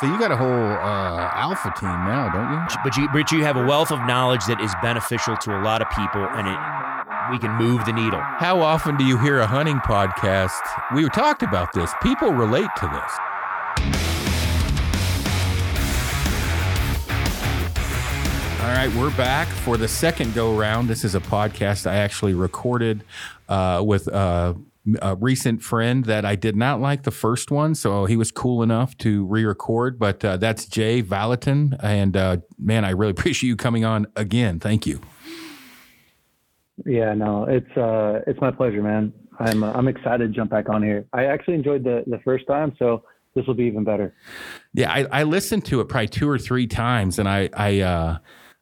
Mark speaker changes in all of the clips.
Speaker 1: So you got a whole uh, alpha team now, don't you?
Speaker 2: But you, but you have a wealth of knowledge that is beneficial to a lot of people, and it we can move the needle.
Speaker 1: How often do you hear a hunting podcast? We talked about this. People relate to this. All right, we're back for the second go round. This is a podcast I actually recorded uh, with uh, a recent friend that I did not like the first one, so he was cool enough to re-record. But uh, that's Jay Valatin, and uh, man, I really appreciate you coming on again. Thank you.
Speaker 3: Yeah, no, it's uh, it's my pleasure, man. I'm uh, I'm excited to jump back on here. I actually enjoyed the the first time, so this will be even better.
Speaker 1: Yeah, I, I listened to it probably two or three times, and I I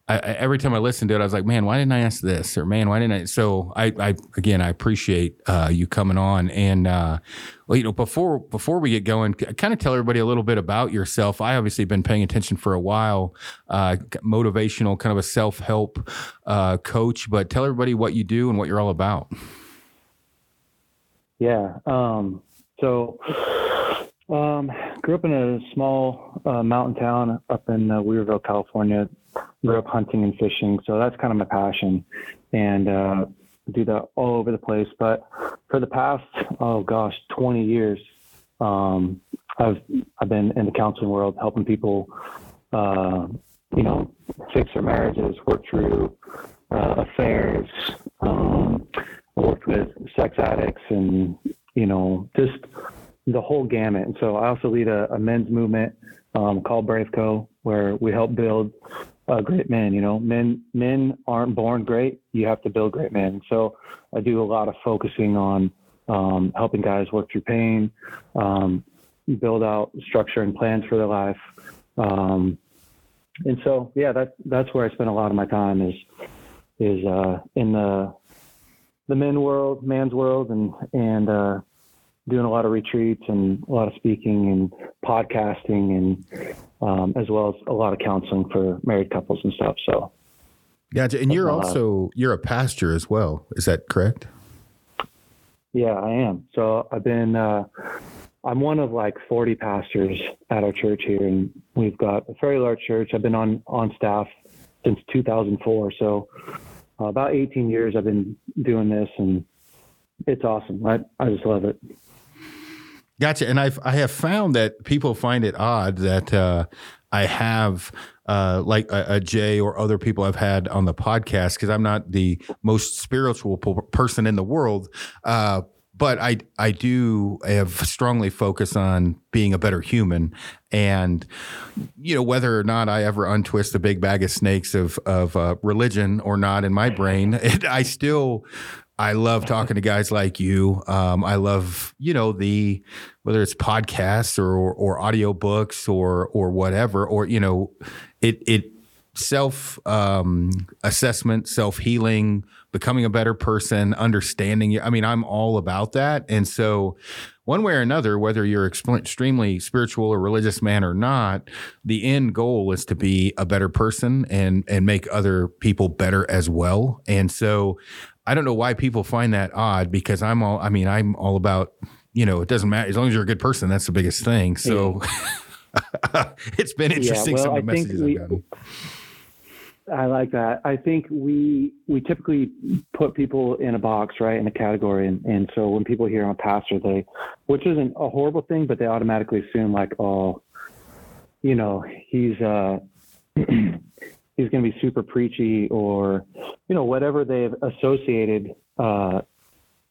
Speaker 1: uh, I, every time I listened to it, I was like, man, why didn't I ask this? Or man, why didn't I? So I, I again, I appreciate uh, you coming on. And uh, well, you know, before before we get going, kind of tell everybody a little bit about yourself. I obviously been paying attention for a while, uh, motivational, kind of a self help uh, coach. But tell everybody what you do and what you're all about.
Speaker 3: Yeah. Um, so. Um, grew up in a small uh, mountain town up in uh, Weaverville, California grew up hunting and fishing, so that's kind of my passion, and uh, do that all over the place. But for the past, oh gosh, 20 years, um, I've I've been in the counseling world, helping people, uh, you know, fix their marriages, work through uh, affairs, um, worked with sex addicts, and you know, just the whole gamut. And so I also lead a, a men's movement um, called Brave Co, where we help build uh, great men. You know, men men aren't born great. You have to build great men. So I do a lot of focusing on um, helping guys work through pain, um, build out structure and plans for their life. Um, and so, yeah, that that's where I spend a lot of my time is is uh, in the the men world, man's world, and and uh, doing a lot of retreats and a lot of speaking and podcasting and um, as well as a lot of counseling for married couples and stuff. So,
Speaker 1: gotcha. And you're also you're a pastor as well. Is that correct?
Speaker 3: Yeah, I am. So I've been. Uh, I'm one of like 40 pastors at our church here, and we've got a very large church. I've been on on staff since 2004, so uh, about 18 years I've been doing this, and it's awesome. I I just love it.
Speaker 1: Gotcha. And I've I have found that people find it odd that uh, I have uh, like a, a, Jay or other people I've had on the podcast because I'm not the most spiritual person in the world. Uh, but I I do have strongly focus on being a better human, and you know whether or not I ever untwist the big bag of snakes of of uh, religion or not in my brain, it, I still I love talking to guys like you. Um, I love, you know, the whether it's podcasts or or, or audio books or or whatever, or you know, it it self um, assessment, self healing, becoming a better person, understanding. I mean, I'm all about that, and so one way or another, whether you're extremely spiritual or religious man or not, the end goal is to be a better person and and make other people better as well. And so I don't know why people find that odd because I'm all, I mean, I'm all about, you know, it doesn't matter. As long as you're a good person, that's the biggest thing. So yeah. it's been interesting. Yeah, well, some of the messages we, I've gotten.
Speaker 3: I like that. I think we we typically put people in a box, right, in a category, and, and so when people hear I'm a pastor, they, which isn't a horrible thing, but they automatically assume like, oh, you know, he's uh, he's going to be super preachy or you know whatever they've associated uh,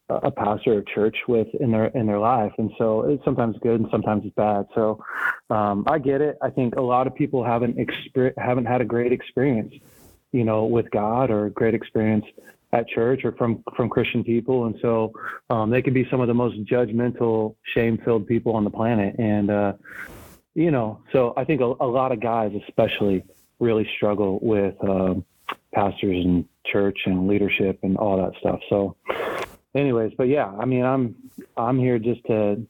Speaker 3: a pastor or church with in their in their life. And so it's sometimes good and sometimes it's bad. So um, i get it. I think a lot of people haven't exper- haven't had a great experience you know with god or a great experience at church or from from christian people. And so um, they can be some of the most judgmental shame filled people on the planet. And uh, you know so i think a, a lot of guys especially really struggle with um, pastors and church and leadership and all that stuff. So, anyways, but yeah, I mean, I'm I'm here just to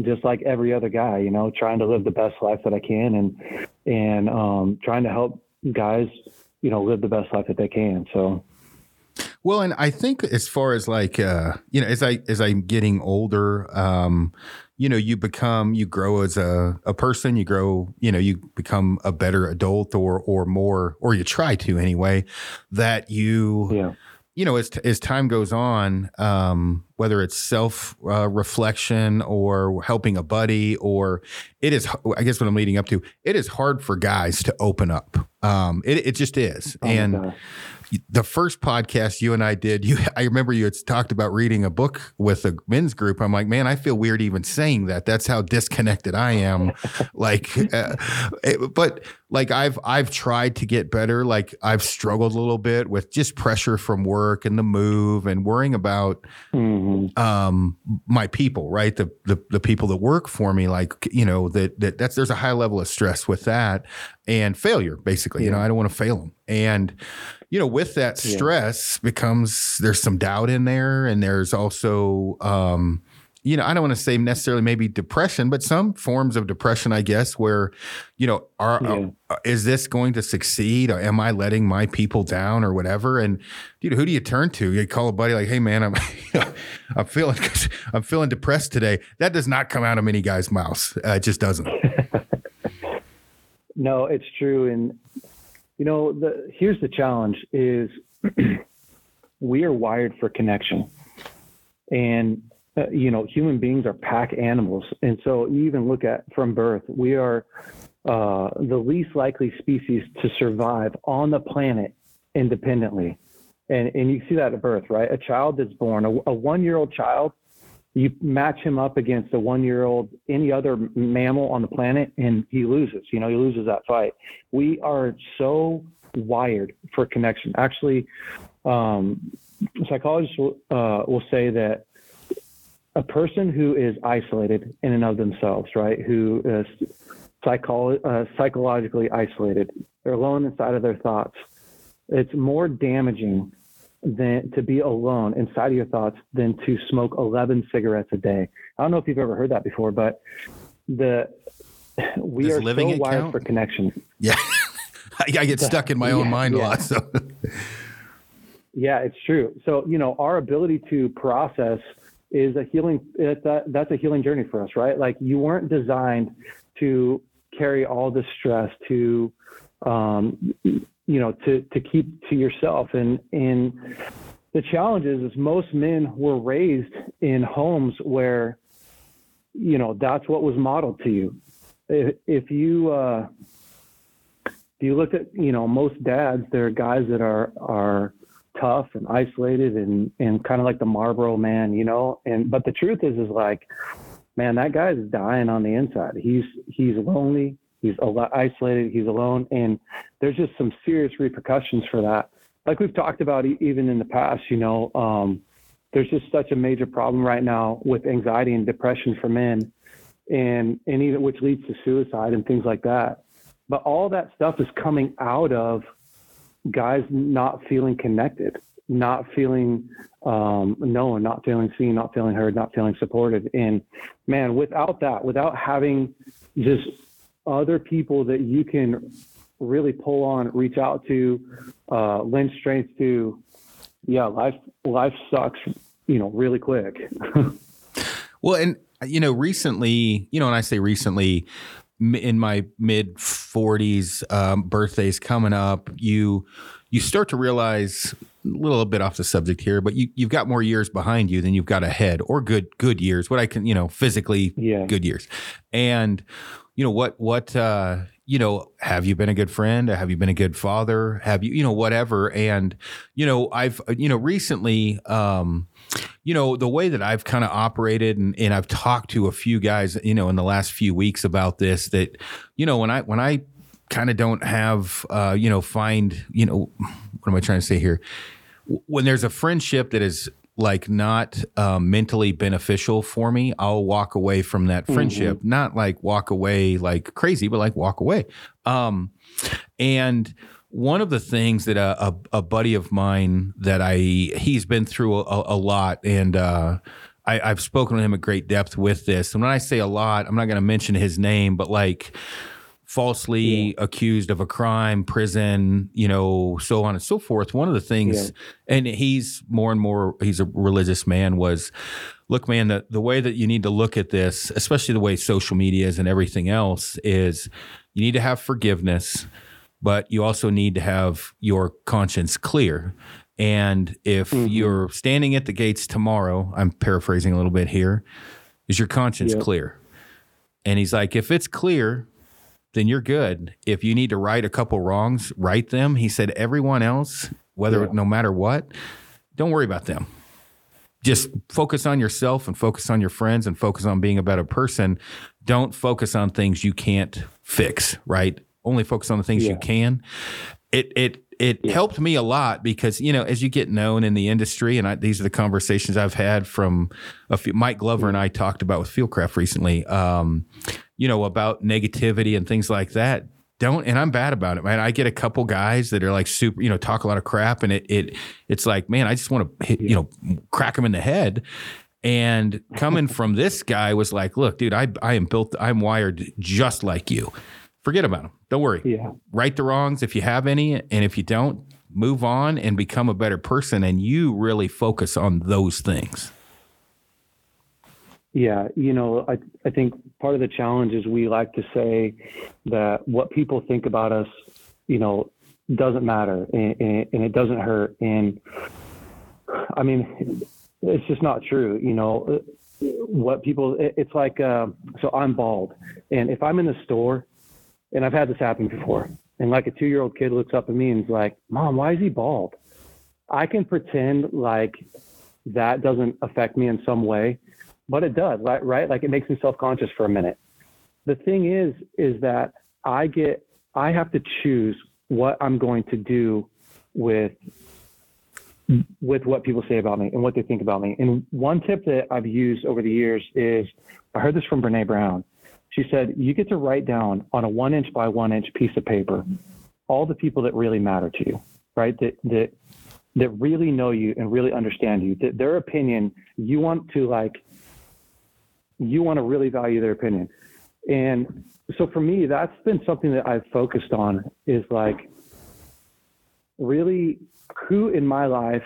Speaker 3: just like every other guy, you know, trying to live the best life that I can and and um, trying to help guys, you know, live the best life that they can. So.
Speaker 1: Well, and I think as far as like uh, you know, as I as I'm getting older, um, you know, you become, you grow as a, a person, you grow, you know, you become a better adult or, or more, or you try to anyway, that you,
Speaker 3: Yeah.
Speaker 1: you know, as, as time goes on, um, whether it's self uh, reflection or helping a buddy, or it is, I guess what I'm leading up to, it is hard for guys to open up. Um, it, it just is.
Speaker 3: Oh
Speaker 1: and. The first podcast you and I did, you I remember you had talked about reading a book with a men's group. I'm like, man, I feel weird even saying that. That's how disconnected I am. like, uh, it- but like I've I've tried to get better. Like I've struggled a little bit with just pressure from work and the move and worrying about
Speaker 3: Mhm.
Speaker 1: um my people right the, the the people that work for me like you know that that that's there's a high level of stress with that and failure basically you know i don't want to fail them and you know with that
Speaker 3: Yeah.
Speaker 1: stress becomes there's some doubt in there and there's also um you know, I don't want to say necessarily maybe depression, but some forms of depression, I guess, where, you know, are
Speaker 3: Yeah.
Speaker 1: uh, is this going to succeed? Or am I letting my people down or whatever? And dude, who do you turn to? You call a buddy like, "Hey, man, I'm I'm feeling I'm feeling depressed today." That does not come out of many guys' mouths. Uh, it just doesn't.
Speaker 3: No, it's true. And you know, the here's the challenge is we are wired for connection. And uh, you know, human beings are pack animals. And so you even look at from birth, we are uh, the least likely species to survive on the planet independently. And, and you see that at birth, right? A child that's born, a, a one year old child, you match him up against a one year old, any other mammal on the planet, and he loses. You know, he loses that fight. We are so wired for connection. Actually, um, psychologists will, uh, will say that a person who is isolated in and of themselves, right, who is psycholo- uh, psychologically isolated, they're alone inside of their thoughts. It's more damaging than to be alone inside of your thoughts than to smoke 11 cigarettes a day. I don't know if you've ever heard that before, but the we
Speaker 1: Does
Speaker 3: are
Speaker 1: living
Speaker 3: so wired
Speaker 1: count?
Speaker 3: for connection.
Speaker 1: Yeah, I, I get stuck in my own
Speaker 3: Yeah,
Speaker 1: mind a
Speaker 3: yeah.
Speaker 1: lot. So
Speaker 3: Yeah, it's true. So, you know, our ability to process is a healing, it, that, that's a healing journey for us, right? Like you weren't designed to carry all the stress to, um, you know, to, to keep to yourself. And, and the challenge is, is most men were raised in homes where, you know, that's what was modeled to you. If, if you, uh, if you look at, you know, most dads, they're guys that are, are, tough and isolated and and kind of like the Marlboro man, you know. And but the truth is, is like, man, that guy is dying on the inside. He's he's lonely. He's isolated. He's alone, and there's just some serious repercussions for that. Like we've talked about even in the past, you know, um, there's just such a major problem right now with anxiety and depression for men, and and even which leads to suicide and things like that. But all that stuff is coming out of guys not feeling connected, not feeling um, known, not feeling seen, not feeling heard, not feeling supported. And man, without that, without having just other people that you can really pull on, reach out to, uh, lend strength to, yeah, life life sucks, you know, really quick.
Speaker 1: Well, and you know, recently, you know, and I say recently, in my mid forties, um, birthdays coming up, you you start to realize a little bit off the subject here, but you you've got more years behind you than you've got ahead, or good good years. What I can, you know, physically
Speaker 3: Yeah.
Speaker 1: good years, and you know what what uh, you know have you been a good friend have you been a good father have you you know whatever and you know i've you know recently um you know the way that i've kind of operated and, and i've talked to a few guys you know in the last few weeks about this that you know when i when i kind of don't have uh you know find you know what am i trying to say here when there's a friendship that is like not um, mentally beneficial for me, I'll walk away from that friendship. Not like walk away like crazy, but like walk away. Um, and one of the things that a, a, a buddy of mine that I he's been through a, a lot, and uh, I, I've spoken to him at great depth with this. And when I say a lot, I'm not going to mention his name, but like falsely accused of a crime, prison, you know, so on and so forth. One of the things, and he's more and more, he's a religious man, was look, man, the, the way that you need to look at this, especially the way social media is and everything else, is you need to have forgiveness, but you also need to have your conscience clear. And if mm-hmm. you're standing at the gates tomorrow, I'm paraphrasing a little bit here, is your conscience yep. clear? And he's like, if it's clear, then you're good. If you need to right a couple wrongs, right them. He said, everyone else, whether yeah. no matter what, don't worry about them. Just focus on yourself and focus on your friends and focus on being a better person. Don't focus on things you can't fix, right? Only focus on the things yeah. you can. It it it yeah. helped me a lot because you know as you get known in the industry, and I, these are the conversations I've had from a few, Mike Glover and I talked about with Fieldcraft recently. Um, you know about negativity and things like that don't and I'm bad about it, man. I get a couple guys that are like super, you know, talk a lot of crap and it it it's like, man, I just want to hit, you know, crack them in the head. And coming from this guy was like, look, dude, I I am built I'm wired just like you. Forget about them. Don't worry.
Speaker 3: Yeah.
Speaker 1: Right the wrongs if you have any and if you don't, move on and become a better person and you really focus on those things.
Speaker 3: Yeah, you know, I I think part of the challenge is we like to say that what people think about us, you know, doesn't matter and, and, and it doesn't hurt. And I mean, it's just not true. You know, what people, it's like, uh, so I'm bald, and if I'm in the store, and I've had this happen before, and like a two year old kid looks up at me and is like, "Mom, why is he bald?" I can pretend like that doesn't affect me in some way but it does, right? Right? Like it makes me self-conscious for a minute. The thing is, is that I get, I have to choose what I'm going to do with with what people say about me and what they think about me. And one tip that I've used over the years is I heard this from Brene Brown. She said, You get to write down on a one inch by one inch piece of paper all the people that really matter to you, right? That that that really know you and really understand you. That their opinion you want to like you want to really value their opinion. And so for me, that's been something that I've focused on is like really who in my life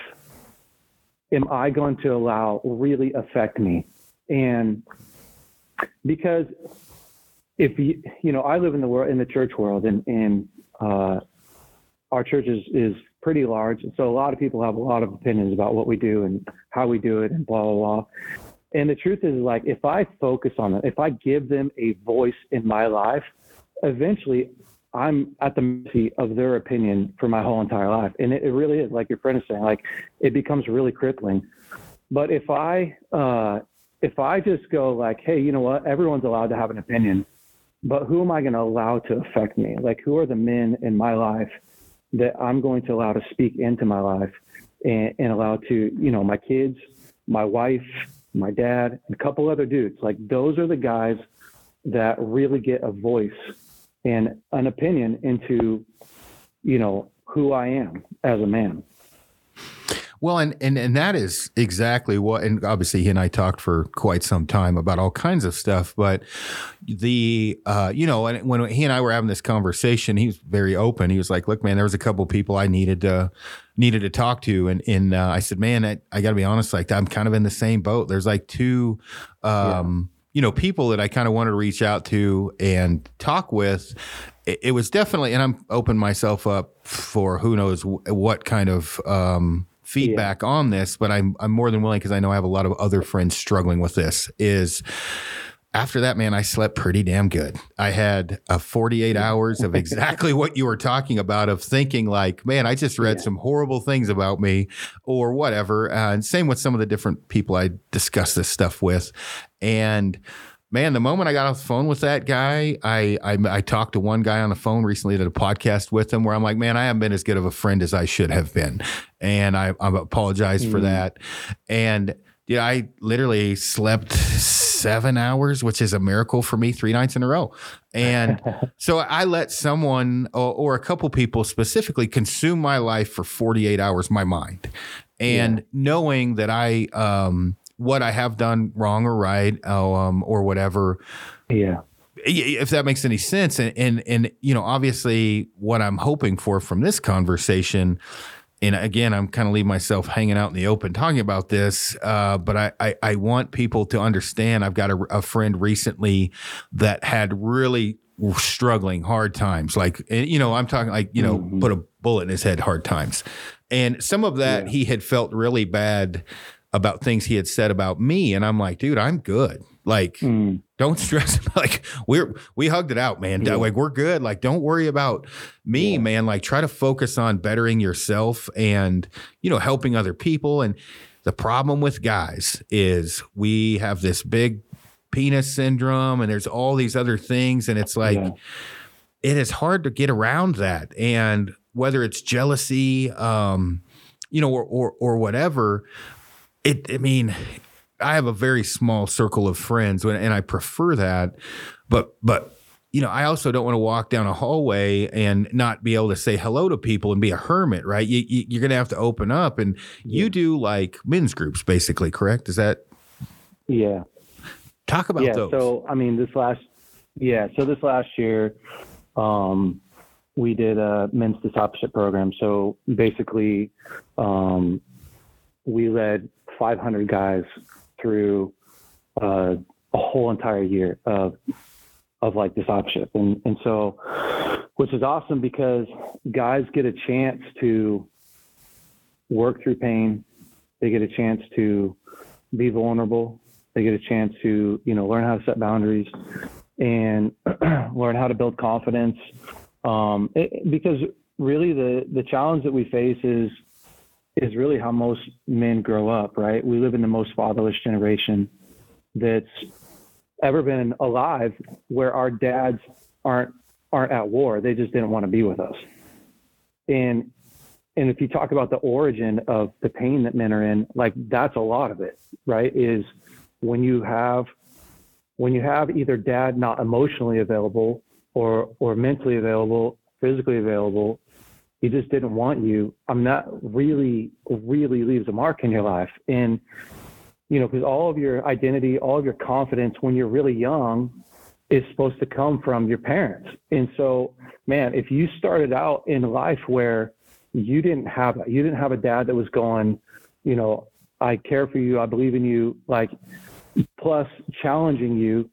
Speaker 3: am I going to allow really affect me? And because if you, you know, I live in the world, in the church world and, and, uh, our church is, is pretty large. And so a lot of people have a lot of opinions about what we do and how we do it and blah, blah, blah. And the truth is, like, if I focus on them, if I give them a voice in my life, eventually I'm at the mercy of their opinion for my whole entire life. And it, it really is, like your friend is saying, like, it becomes really crippling. But if I, uh, if I just go like, hey, you know what? Everyone's allowed to have an opinion, but who am I going to allow to affect me? Like, who are the men in my life that I'm going to allow to speak into my life and, and allow to, you know, my kids, my wife, my dad, and a couple other dudes. Like those are the guys that really get a voice and an opinion into, you know, who I am as a man.
Speaker 1: Well, and, and and that is exactly what, and obviously he and I talked for quite some time about all kinds of stuff. But the, uh, you know, and when he and I were having this conversation, he was very open. He was like, "Look, man, there was a couple people I needed to needed to talk to," and and uh, I said, "Man, I, I got to be honest, like I'm kind of in the same boat. There's like two, Um, yeah you know, people that I kind of wanted to reach out to and talk with. It, was definitely, and I'm open myself up for who knows what kind of um, feedback yeah. on this, but I'm I'm more than willing because I know I have a lot of other friends struggling with this. Is after that, man, I slept pretty damn good. I had a 48 hours of exactly what you were talking about of thinking like, man, I just read yeah. some horrible things about me or whatever. Uh, and same with some of the different people I discussed this stuff with. And man, the moment I got off the phone with that guy, I, I, I talked to one guy on the phone recently, did a podcast with him where I'm like, man, I haven't been as good of a friend as I should have been, and I, I apologize mm. for that. And yeah, I literally slept seven hours, which is a miracle for me, three nights in a row. And so I let someone or, or, a couple people specifically consume my life for 48 hours, my mind. And yeah. knowing that I, um, what I have done wrong or right, um, or whatever.
Speaker 3: Yeah.
Speaker 1: If that makes any sense. And, and, and, you know, obviously what I'm hoping for from this conversation and again, I'm kind of leaving myself hanging out in the open talking about this, uh, but I, I, I want people to understand. I've got a, a friend recently that had really struggling hard times like you know i'm talking like you know mm-hmm. put a bullet in his head hard times and some of that yeah. he had felt really bad about things he had said about me and i'm like dude i'm good like mm. don't stress like we're we hugged it out man yeah. like we're good like don't worry about me yeah. man like try to focus on bettering yourself and you know helping other people and the problem with guys is we have this big penis syndrome and there's all these other things and it's like yeah. it is hard to get around that and whether it's jealousy um you know or or, or whatever it i mean i have a very small circle of friends and i prefer that but but you know, I also don't want to walk down a hallway and not be able to say hello to people and be a hermit, right? You, you, are going to have to open up, and you do like men's groups, basically, correct? Is that?
Speaker 3: Yeah,
Speaker 1: Talk about
Speaker 3: yeah,
Speaker 1: those.
Speaker 3: So, I mean, this last, yeah, so this last year, um, we did a men's discipleship program. So basically, um, we led 500 guys through uh, a whole entire year of of like discipleship, and and so, which is awesome because guys get a chance to work through pain. They get a chance to be vulnerable. They get a chance to, you know, learn how to set boundaries and learn how to build confidence. Um, it, because really the, the challenge that we face is, is really how most men grow up, right? We live in the most fatherless generation that's ever been alive where our dads aren't, aren't at war. They just didn't want to be with us. And, and if you talk about the origin of the pain that men are in, like that's a lot of it, right? Is when you have when you have either dad not emotionally available or or mentally available, physically available, he just didn't want you. I'm not really really leaves a mark in your life. And you know, because all of your identity, all of your confidence when you're really young is supposed to come from your parents. And so, man, if you started out in life where you didn't have you didn't have a dad that was going, you know, I care for you, I believe in you, like plus challenging you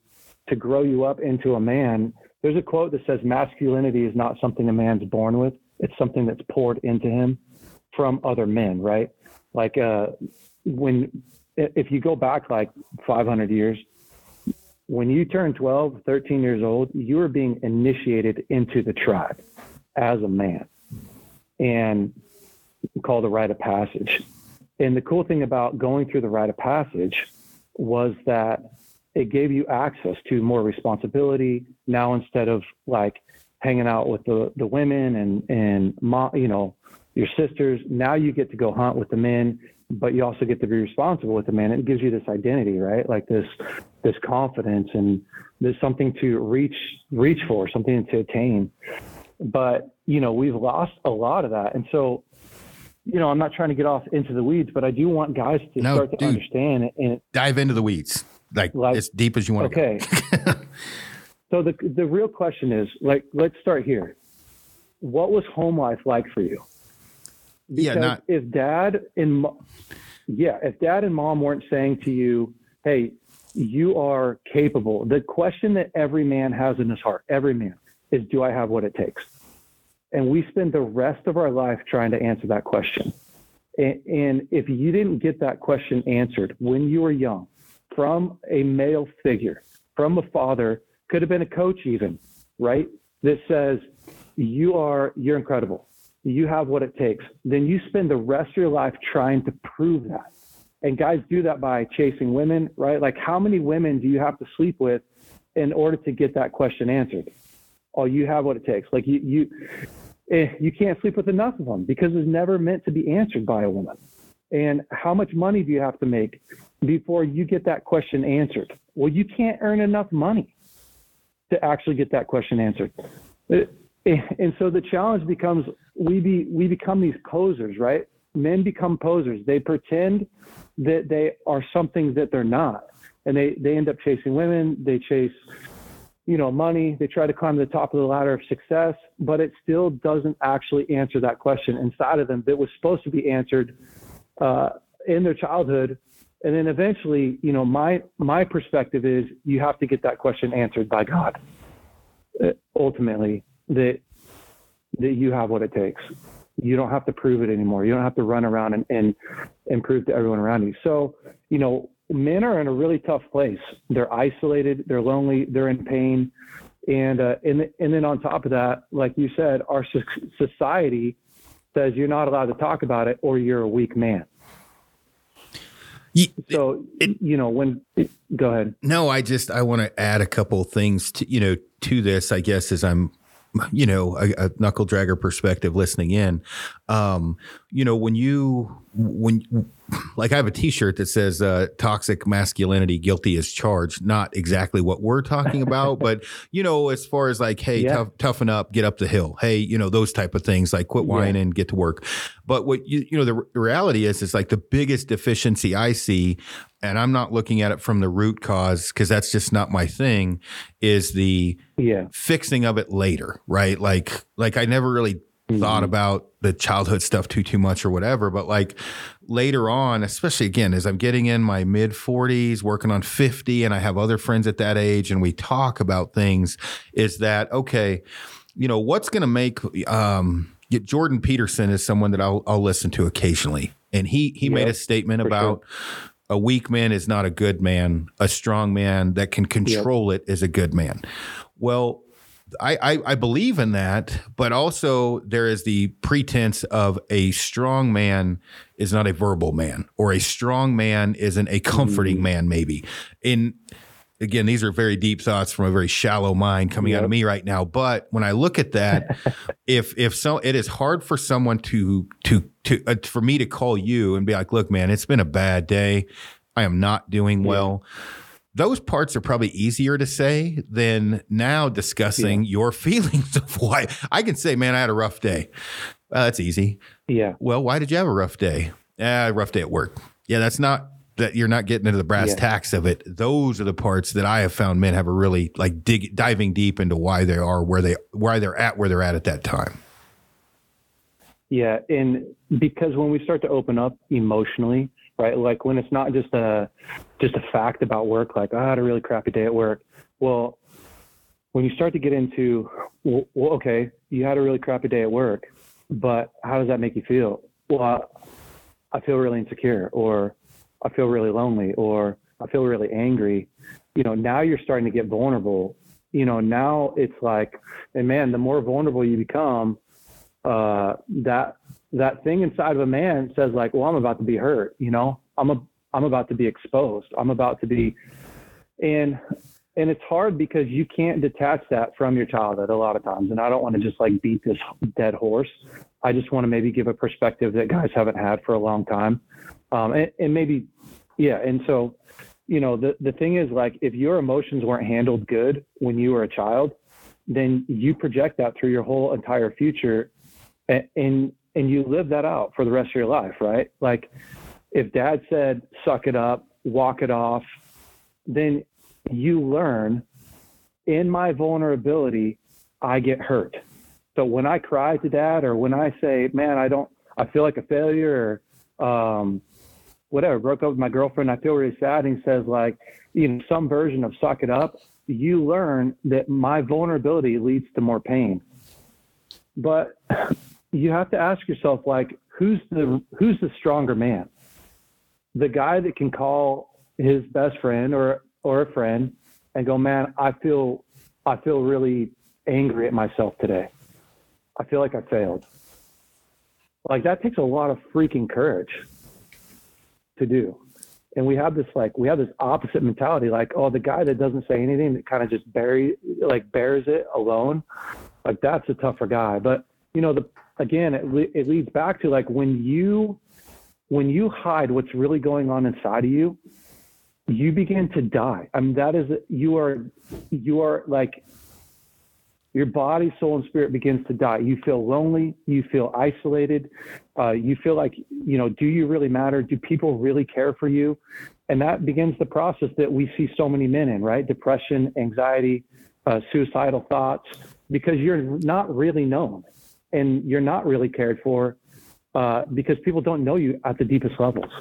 Speaker 3: to grow you up into a man. There's a quote that says masculinity is not something a man's born with. It's something that's poured into him from other men, right? Like uh, when if you go back like 500 years, when you turn 12, 13 years old, you are being initiated into the tribe as a man and called a rite of passage. And the cool thing about going through the rite of passage was that it gave you access to more responsibility. Now instead of like hanging out with the, the women and and mom, you know your sisters, now you get to go hunt with the men, but you also get to be responsible with the men. It gives you this identity, right? Like this this confidence and there's something to reach reach for, something to attain. But you know we've lost a lot of that, and so you know, I'm not trying to get off into the weeds, but I do want guys to no, start to dude, understand and
Speaker 1: dive into the weeds, like, like as deep as you want
Speaker 3: okay. to go. So the the real question is, like, let's start here. What was home life like for you?
Speaker 1: Because yeah, not
Speaker 3: if dad and yeah, if dad and mom weren't saying to you, "Hey, you are capable." The question that every man has in his heart, every man, is, "Do I have what it takes?" And we spend the rest of our life trying to answer that question. And, and if you didn't get that question answered when you were young from a male figure, from a father, could have been a coach even, right? That says, you are, you're incredible. You have what it takes. Then you spend the rest of your life trying to prove that. And guys do that by chasing women, right? Like how many women do you have to sleep with in order to get that question answered? Oh, you have what it takes. Like you, you, Eh, you can't sleep with enough of them because it's never meant to be answered by a woman. And how much money do you have to make before you get that question answered? Well, you can't earn enough money to actually get that question answered. Eh, and so the challenge becomes we be we become these posers, right? Men become posers. They pretend that they are something that they're not. And they, they end up chasing women, they chase you know, money. They try to climb the top of the ladder of success, but it still doesn't actually answer that question inside of them that was supposed to be answered uh, in their childhood. And then eventually, you know, my my perspective is you have to get that question answered by God. Uh, ultimately, that that you have what it takes. You don't have to prove it anymore. You don't have to run around and, and, and prove to everyone around you. So, you know, men are in a really tough place. They're isolated, they're lonely, they're in pain, and uh, and and then on top of that, like you said, our society says you're not allowed to talk about it or you're a weak man. So it, you know when it, go ahead.
Speaker 1: No, I just I want to add a couple things to you know to this. I guess as I'm you know a, a knuckle dragger perspective listening in um you know when you when like I have a T-shirt that says uh, "toxic masculinity, guilty as charged." Not exactly what we're talking about, but you know, as far as like, hey, yeah. tough, toughen up, get up the hill. Hey, you know, those type of things, like quit whining, yeah. get to work. But what you you know, the, the reality is, is like the biggest deficiency I see, and I'm not looking at it from the root cause because that's just not my thing. Is the
Speaker 3: yeah
Speaker 1: fixing of it later, right? Like, like I never really mm-hmm. thought about the childhood stuff too too much or whatever but like later on especially again as i'm getting in my mid 40s working on 50 and i have other friends at that age and we talk about things is that okay you know what's going to make um jordan peterson is someone that i'll, I'll listen to occasionally and he he yep, made a statement about sure. a weak man is not a good man a strong man that can control yep. it is a good man well I, I, I believe in that, but also there is the pretense of a strong man is not a verbal man, or a strong man isn't a comforting mm-hmm. man. Maybe in again, these are very deep thoughts from a very shallow mind coming yep. out of me right now. But when I look at that, if if so, it is hard for someone to to to uh, for me to call you and be like, "Look, man, it's been a bad day. I am not doing well." Those parts are probably easier to say than now discussing yeah. your feelings of why I can say, man, I had a rough day. Uh, that's easy.
Speaker 3: Yeah.
Speaker 1: Well, why did you have a rough day? Ah, rough day at work. Yeah, that's not that you're not getting into the brass yeah. tacks of it. Those are the parts that I have found men have a really like dig diving deep into why they are where they why they're at where they're at at that time.
Speaker 3: Yeah, and because when we start to open up emotionally, right? Like when it's not just a just a fact about work, like oh, I had a really crappy day at work. Well, when you start to get into, well, okay, you had a really crappy day at work, but how does that make you feel? Well, I feel really insecure, or I feel really lonely, or I feel really angry. You know, now you're starting to get vulnerable. You know, now it's like, and man, the more vulnerable you become, uh, that that thing inside of a man says like, well, I'm about to be hurt, you know, I'm a, I'm about to be exposed. I'm about to be, and, and it's hard because you can't detach that from your childhood a lot of times. And I don't want to just like beat this dead horse. I just want to maybe give a perspective that guys haven't had for a long time. Um, and, and maybe, yeah. And so, you know, the, the thing is like, if your emotions weren't handled good when you were a child, then you project that through your whole entire future and, and and you live that out for the rest of your life, right? Like if dad said, suck it up, walk it off, then you learn in my vulnerability, I get hurt. So when I cry to dad or when I say, man, I don't, I feel like a failure or um, whatever, broke up with my girlfriend, I feel really sad. And he says like, you know, some version of suck it up, you learn that my vulnerability leads to more pain. But you have to ask yourself like who's the who's the stronger man? The guy that can call his best friend or or a friend and go man i feel i feel really angry at myself today. I feel like i failed. Like that takes a lot of freaking courage to do. And we have this like we have this opposite mentality like oh the guy that doesn't say anything that kind of just bury like bears it alone like that's a tougher guy. But you know the again, it, it leads back to like when you when you hide what's really going on inside of you, you begin to die. I mean, that is you are you are like your body, soul, and spirit begins to die. You feel lonely. You feel isolated. Uh, you feel like you know, do you really matter? Do people really care for you? And that begins the process that we see so many men in, right? Depression, anxiety, uh, suicidal thoughts because you're not really known and you're not really cared for uh, because people don't know you at the deepest levels.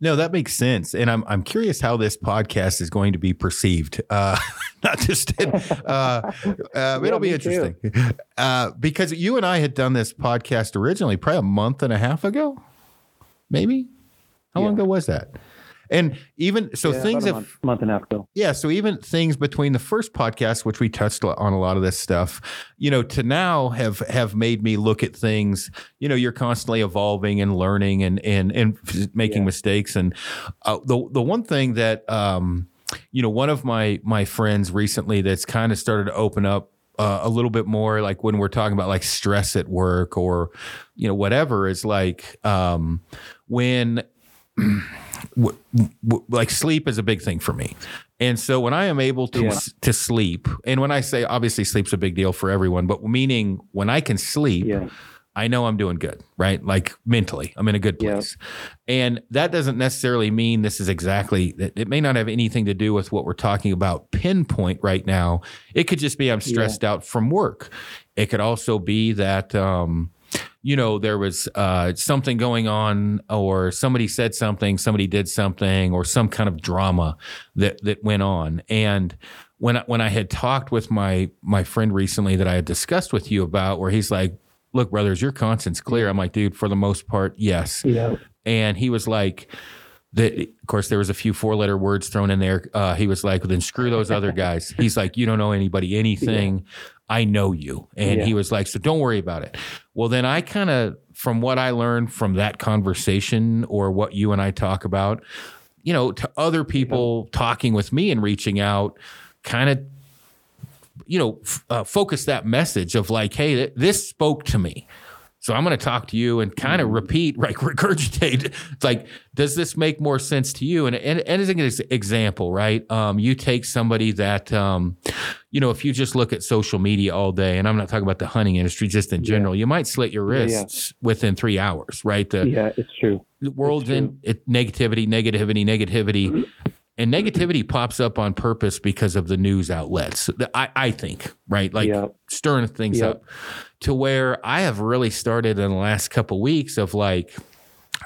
Speaker 1: No, that makes sense, and I'm I'm curious how this podcast is going to be perceived. Uh, not just uh, uh, it'll be interesting uh, because you and I had done this podcast originally, probably a month and a half ago, maybe. How yeah. long ago was that? And even so, yeah, things have
Speaker 3: month, month and a half ago.
Speaker 1: Yeah, so even things between the first podcast, which we touched on a lot of this stuff, you know, to now have have made me look at things. You know, you're constantly evolving and learning and and and making yeah. mistakes. And uh, the the one thing that um, you know, one of my my friends recently that's kind of started to open up uh, a little bit more like when we're talking about like stress at work or you know whatever is like um, when w- w- like sleep is a big thing for me. And so when I am able to yeah. to sleep, and when I say obviously sleep's a big deal for everyone, but meaning when I can sleep, yeah. I know I'm doing good, right? Like mentally, I'm in a good place. Yeah. And that doesn't necessarily mean this is exactly it may not have anything to do with what we're talking about pinpoint right now. It could just be I'm stressed out from work. It could also be that um, you know, there was uh, something going on, or somebody said something, somebody did something, or some kind of drama that that went on. And when I, when I had talked with my my friend recently that I had discussed with you about, where he's like, "Look, brothers, your conscience clear." I'm like, "Dude, for the most part, yes."
Speaker 3: Yeah.
Speaker 1: And he was like. That, of course, there was a few four-letter words thrown in there. Uh, he was like, "Then screw those other guys." He's like, "You don't know anybody anything. I know you. And yeah. he was like, so don't worry about it. Well, then I kind of, from what I learned from that conversation or what you and I talk about, you know, to other people yeah. talking with me and reaching out, kind of, you know, f- uh, focus that message of like, hey, th- this spoke to me. So I'm going to talk to you and kind of mm-hmm. repeat, like regurgitate. It's like, does this make more sense to you? And, and, and as an example, right? Um, you take somebody that, um, you know, if you just look at social media all day, and I'm not talking about the hunting industry, just in general, yeah. you might slit your wrists yeah, yeah. within three hours, right?
Speaker 3: The, yeah, it's true.
Speaker 1: The world's in it, negativity, negativity, negativity. And negativity pops up on purpose because of the news outlets. I, I think, right? Like yep. stirring things yep. up to where I have really started in the last couple of weeks of like,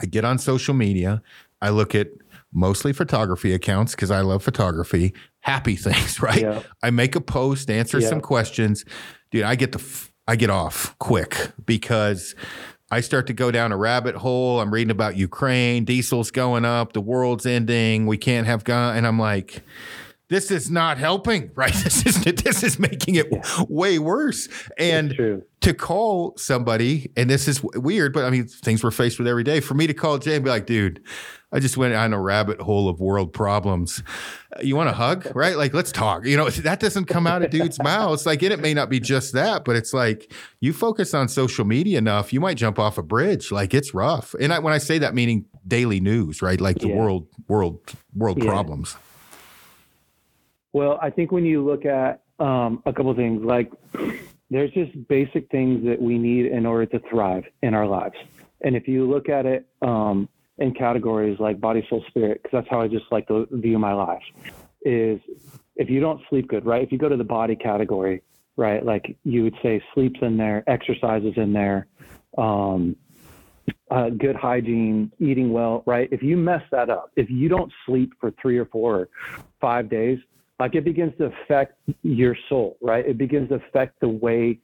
Speaker 1: I get on social media, I look at mostly photography accounts because I love photography, happy things, right? Yep. I make a post, answer some questions. Dude, I get the, I get off quick because I start to go down a rabbit hole. I'm reading about Ukraine, diesel's going up, the world's ending, we can't have gun, and I'm like, this is not helping, right? This is this is making it way worse. And to call somebody, and this is weird, but I mean, things we're faced with every day. For me to call Jay and be like, dude, I just went on a rabbit hole of world problems. You want a hug, right? Like, let's talk. You know, that doesn't come out of dudes' mouths. Like, and it may not be just that, but it's like you focus on social media enough, you might jump off a bridge. Like, it's rough. And I, when I say that, meaning daily news, right? Like the yeah. world, world, world yeah. problems.
Speaker 3: Well, I think when you look at um, a couple things, like there's just basic things that we need in order to thrive in our lives. And if you look at it um, in categories like body, soul, spirit, because that's how I just like to view my life, is if you don't sleep good, right? If you go to the body category, right? Like you would say sleep's in there, exercises in there, um, uh, good hygiene, eating well, right? If you mess that up, if you don't sleep for three or four or five days, like it begins to affect your soul, right? It begins to affect the way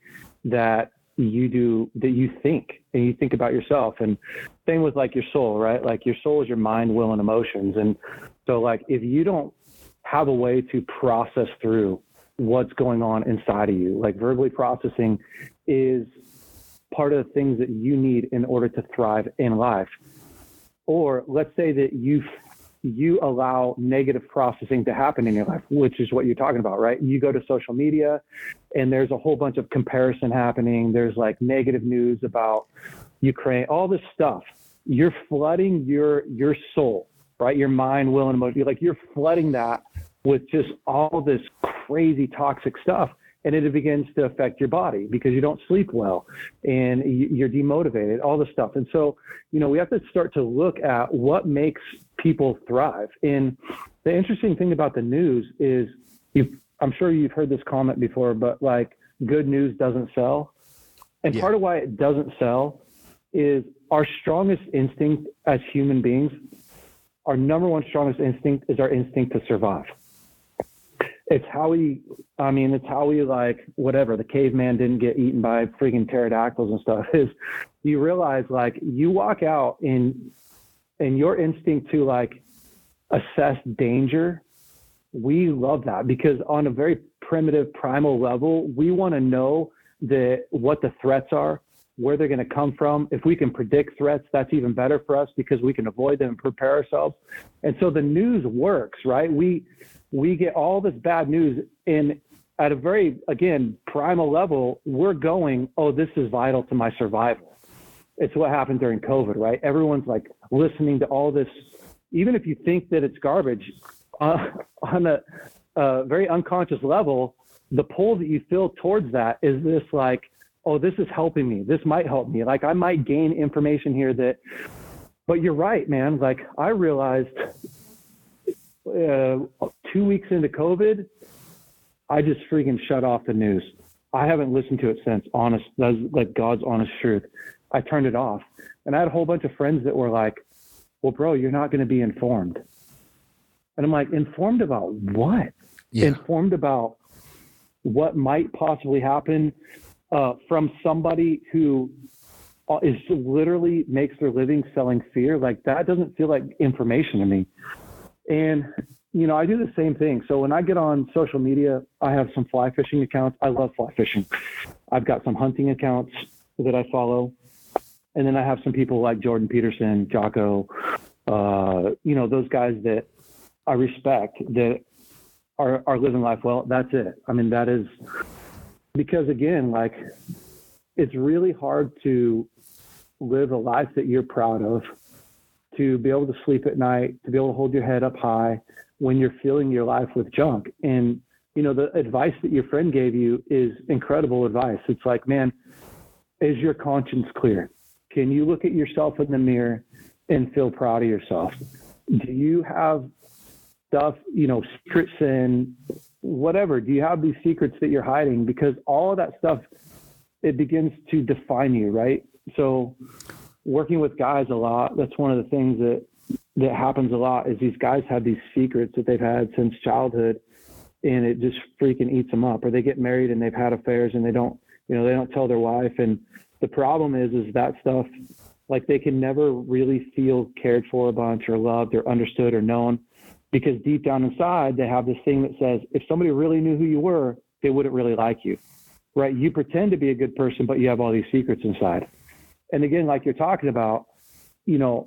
Speaker 3: that you do that you think and you think about yourself and same with like your soul right? Like your soul is your mind will and emotions and so like if you don't have a way to process through what's going on inside of you like verbally processing is part of the things that you need in order to thrive in life. Or let's say that you you allow negative processing to happen in your life, which is what you're talking about, right? You go to social media and there's a whole bunch of comparison happening. There's like negative news about Ukraine, all this stuff. You're flooding your your soul, right? Your mind, will, and emotion. Like you're flooding that with just all this crazy toxic stuff and it begins to affect your body because you don't sleep well and you're demotivated, all this stuff. And so, you know, we have to start to look at what makes people thrive. And the interesting thing about the news is I'm sure you've heard this comment before, but like good news doesn't sell. And
Speaker 1: Yeah.
Speaker 3: part of why it doesn't sell is our strongest instinct as human beings, our number one strongest instinct is our instinct to survive. It's how we, I mean, it's how we like whatever. The caveman didn't get eaten by freaking pterodactyls and stuff. Is you realize like you walk out in, and your instinct to like assess danger we love that because on a very primitive primal level we want to know that what the threats are where they're going to come from if we can predict threats that's even better for us because we can avoid them and prepare ourselves and so the news works right we we get all this bad news and at a very again primal level we're going oh this is vital to my survival it's what happened during covid right everyone's like listening to all this even if you think that it's garbage uh, on a, a very unconscious level, the pull that you feel towards that is this like, oh, this is helping me. This might help me. Like I might gain information here that, but you're right, man. Like I realized uh, two weeks into COVID, I just freaking shut off the news. I haven't listened to it since. Honest, that's like God's honest truth. I turned it off, and I had a whole bunch of friends that were like, "Well, bro, you're not going to be informed." And I'm like, informed about what?
Speaker 1: Yeah.
Speaker 3: Informed about what might possibly happen uh, from somebody who uh, literally makes their living selling fear. Like that doesn't feel like information to me. And you know, I do the same thing. So when I get on social media, I have some fly fishing accounts. I love fly fishing. I've got some hunting accounts that I follow. And then I have some people like Jordan Peterson, Jocko, uh, you know, those guys that I respect that are, are living life well. That's it. I mean, that is because again, like it's really hard to live a life that you're proud of, to be able to sleep at night, to be able to hold your head up high when you're filling your life with junk. And, you know, the advice that your friend gave you is incredible advice. It's like, man, is your conscience clear? Can you look at yourself in the mirror and feel proud of yourself? Do you have stuff, you know, secret sin, whatever? Do you have these secrets that you're hiding? Because all of that stuff, it begins to define you, right? So, working with guys a lot, that's one of the things that that happens a lot is these guys have these secrets that they've had since childhood and it just freaking eats them up or they get married and they've had affairs and they don't you know they don't tell their wife and the problem is is that stuff like they can never really feel cared for a bunch or loved or understood or known because deep down inside they have this thing that says if somebody really knew who you were they wouldn't really like you. Right? You pretend to be a good person but you have all these secrets inside and again like you're talking about you know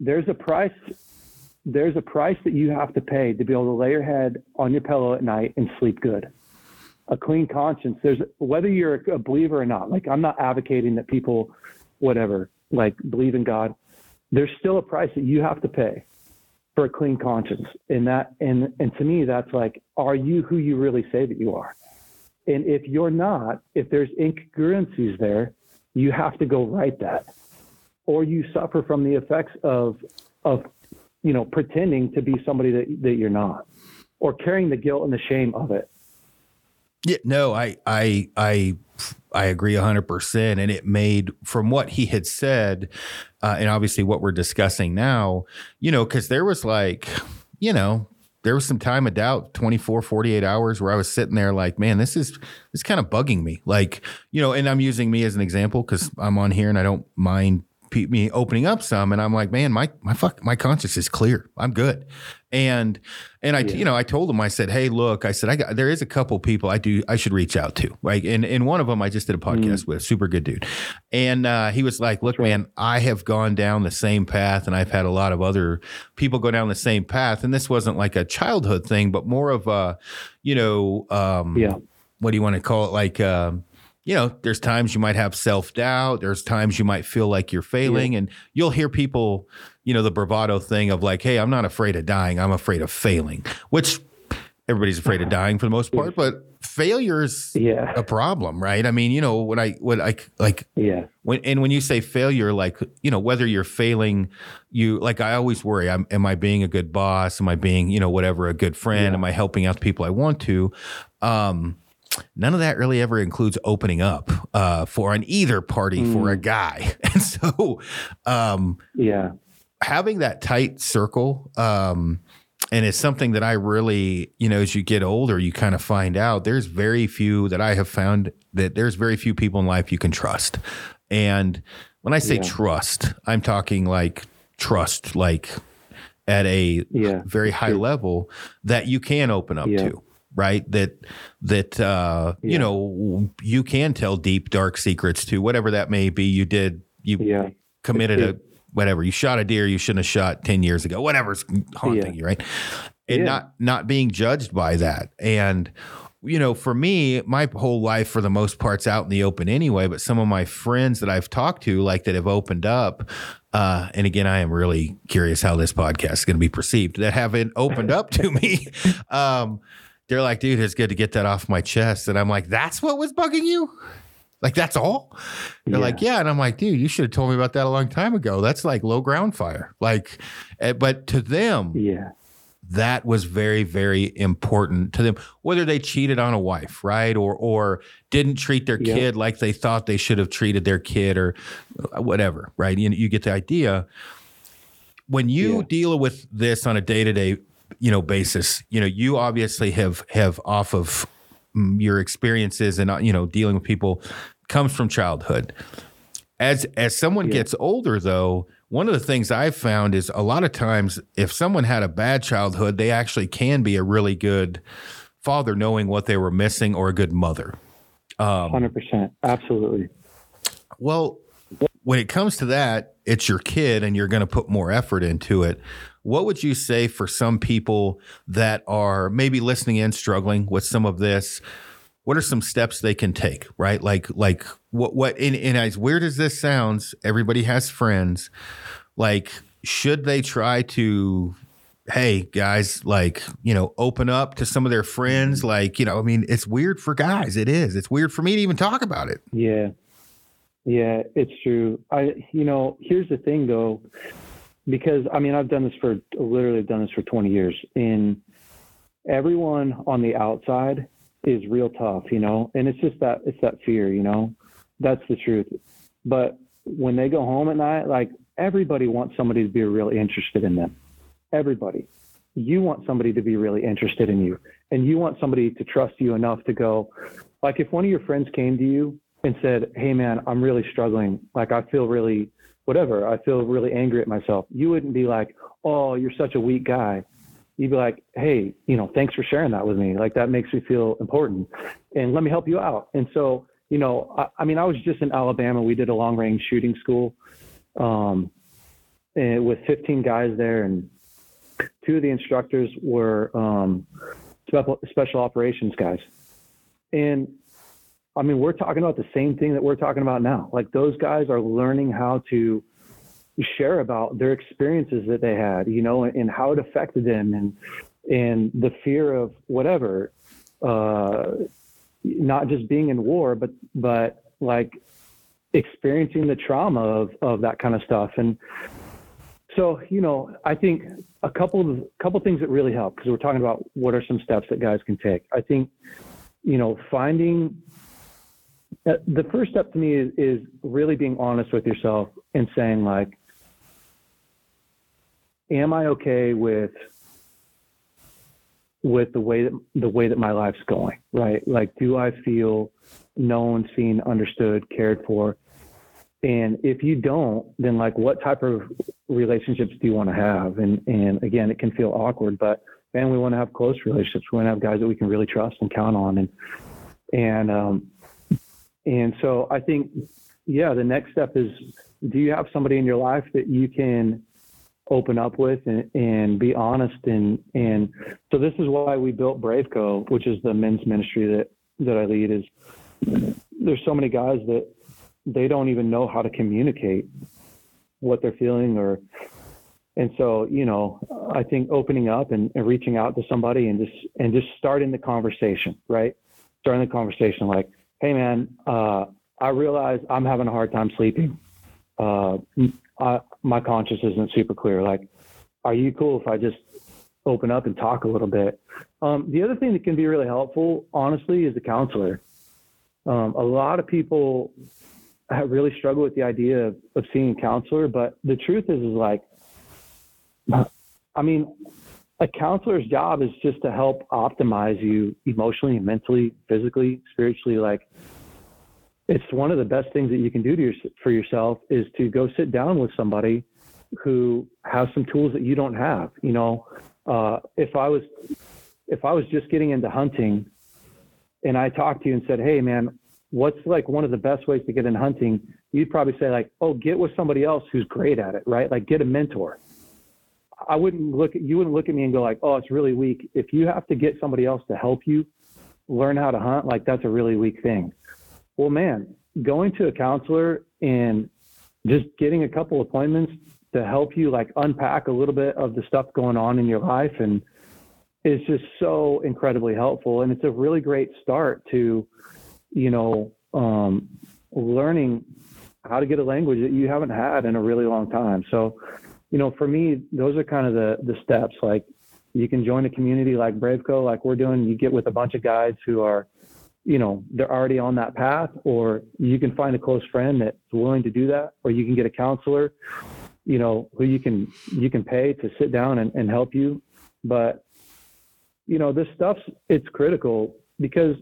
Speaker 3: there's a price there's a price that you have to pay to be able to lay your head on your pillow at night and sleep good. A clean conscience there's whether you're a believer or not like i'm not advocating that people whatever like believe in god. There's still a price that you have to pay for a clean conscience. And that and and to me that's like are you who you really say that you are? And if you're not if there's incongruencies there you have to go right that. Or you suffer from the effects of of you know pretending to be somebody that that you're not or carrying the guilt and the shame of it.
Speaker 1: Yeah, no, I I I I agree hundred percent, and it made from what he had said, uh, and obviously what we're discussing now, you know, because there was like, you know, there was some time of doubt 24 48 hours where i was sitting there like man this is this is kind of bugging me. Like you know and i'm using me as an example because i'm on here and i don't mind me opening up some and i'm like man my my fuck my conscience is clear. I'm good. And and i
Speaker 3: Yeah.
Speaker 1: you know i told him i said hey look i said i got there is a couple people i do i should reach out to. Like and and one of them i just did a podcast with super good dude. And uh, he was like look man i have gone down the same path and i've had a lot of other people go down the same path and this wasn't like a childhood thing but more of a you know um
Speaker 3: yeah.
Speaker 1: what do you want to call it? Like um you know there's times you might have self-doubt there's times you might feel like you're failing and you'll hear people you know the bravado thing of like hey i'm not afraid of dying i'm afraid of failing which everybody's afraid of dying for the most part but failure's
Speaker 3: Yeah.
Speaker 1: a problem, right? I mean, you know, when I when I like
Speaker 3: Yeah.
Speaker 1: when and when you say failure, like you know, whether you're failing, you like I always worry. I'm, am I being a good boss? Am I being you know whatever a good friend?
Speaker 3: Yeah.
Speaker 1: Am I helping out the people I want to? Um, none of that really ever includes opening up uh, for an either party for a
Speaker 3: Mm.
Speaker 1: guy, and so um,
Speaker 3: Yeah.
Speaker 1: having that tight circle um and it's something that I really, you know, as you get older, you kind of find out there's very few that I have found that there's very few people in life you can trust. And when I say
Speaker 3: Yeah.
Speaker 1: trust, I'm talking like trust, like at a
Speaker 3: Yeah.
Speaker 1: very high
Speaker 3: Sure.
Speaker 1: level that you can open up
Speaker 3: Yeah.
Speaker 1: to right? That that uh you know you can tell deep dark secrets to whatever that may be. You did you
Speaker 3: Yeah.
Speaker 1: committed a whatever. You shot a deer you shouldn't have shot 10 years ago. Whatever's haunting
Speaker 3: Yeah.
Speaker 1: you right? And
Speaker 3: Yeah.
Speaker 1: not not being judged by that. And you know for me my whole life for the most part's out in the open anyway but some of my friends that i've talked to like that have opened up uh, and again i am really curious how this podcast is going to be perceived that haven't opened up to me um, they're like dude it's good to get that off my chest and i'm like that's what was bugging you like that's all they're
Speaker 3: Yeah.
Speaker 1: like, yeah. And I'm like, dude, you should have told me about that a long time ago. That's like low ground fire. Like, eh, but to them,
Speaker 3: Yeah.
Speaker 1: that was very, very important to them. Whether they cheated on a wife, right, or or didn't treat their
Speaker 3: Yeah.
Speaker 1: kid like they thought they should have treated their kid, or uh, whatever, right? You, you get the idea. When you
Speaker 3: Yeah.
Speaker 1: deal with this on a day to day, you know, basis, you know, you obviously have have off of mm, your experiences and uh, you know dealing with people comes from childhood. As as someone
Speaker 3: Yeah.
Speaker 1: gets older, though, one of the things I've found is a lot of times if someone had a bad childhood, they actually can be a really good father, knowing what they were missing, or a good mother. Um,
Speaker 3: Hundred percent. Absolutely.
Speaker 1: well, when it comes to that, it's your kid and you're going to put more effort into it. What would you say for some people that are maybe listening in, struggling with some of this? What are some steps they can take, right? Like, like what, what, and, and as weird as this sounds, everybody has friends. Like, should they try to, hey, guys, like, you know, open up to some of their friends? Like, you know, I mean, it's weird for guys. It is. It's weird for me to even talk about it.
Speaker 3: Yeah. Yeah, it's true. I, you know, here's the thing though, because I mean, I've done this for literally I've done this for 20 years and everyone on the outside is real tough, you know, and it's just that, it's that fear, you know, that's the truth. But when they go home at night, like everybody wants somebody to be really interested in them. Everybody. You want somebody to be really interested in you and you want somebody to trust you enough to go, like if one of your friends came to you and said, Hey man, I'm really struggling. Like I feel really whatever. I feel really angry at myself. You wouldn't be like, Oh, you're such a weak guy. You'd be like, Hey, you know, thanks for sharing that with me. Like that makes me feel important and let me help you out. And so, you know, I, I mean, I was just in Alabama. We did a long range shooting school um, and with 15 guys there and two of the instructors were um, special, special operations guys. And I mean, we're talking about the same thing that we're talking about now. Like those guys are learning how to share about their experiences that they had, you know, and, and how it affected them and and the fear of whatever, uh, not just being in war, but but like experiencing the trauma of of that kind of stuff. And so, you know, I think a couple of couple things that really help because we're talking about what are some steps that guys can take. I think, you know, finding the first step to me is, is really being honest with yourself and saying like, am I okay with with the way that the way that my life's going? Right? Like, do I feel known, seen, understood, cared for? And if you don't, then like, what type of relationships do you want to have? And and again, it can feel awkward, but man, we want to have close relationships. We want to have guys that we can really trust and count on. And and um, and so I think, yeah, the next step is: do you have somebody in your life that you can open up with and, and be honest and and so this is why we built Braveco, which is the men's ministry that that I lead. Is there's so many guys that they don't even know how to communicate what they're feeling or and so you know i think opening up and, and reaching out to somebody and just and just starting the conversation right starting the conversation like, "Hey, man, uh, I realize I'm having a hard time sleeping. Uh, I, my conscience isn't super clear. Like, are you cool if I just open up and talk a little bit?" Um, the other thing that can be really helpful, honestly, is a counselor. Um, a lot of people really struggle with the idea of, of seeing a counselor, but the truth is, is like, I mean, a counselor's job is just to help optimize you emotionally, mentally, physically, spiritually. Like, it's one of the best things that you can do your, for yourself is to go sit down with somebody who has some tools that you don't have. You know, uh, if I was if I was just getting into hunting and I talked to you and said, Hey man, what's like one of the best ways to get in hunting? You'd probably say like, Oh, get with somebody else who's great at it, right? Like get a mentor. I wouldn't look at, you wouldn't look at me and go like, Oh, it's really weak. If you have to get somebody else to help you learn how to hunt, like that's a really weak thing. Well, man, going to a counselor and just getting a couple appointments to help you like unpack a little bit of the stuff going on in your life and it's just so incredibly helpful. And it's a really great start to, you know, um, learning how to get a language that you haven't had in a really long time. So, you know, for me, those are kind of the, the steps. Like you can join a community like Braveco, like we're doing, you get with a bunch of guys who are, you know, they're already on that path, or you can find a close friend that's willing to do that, or you can get a counselor, you know, who you can, you can pay to sit down and, and help you. But you know, this stuff's it's critical because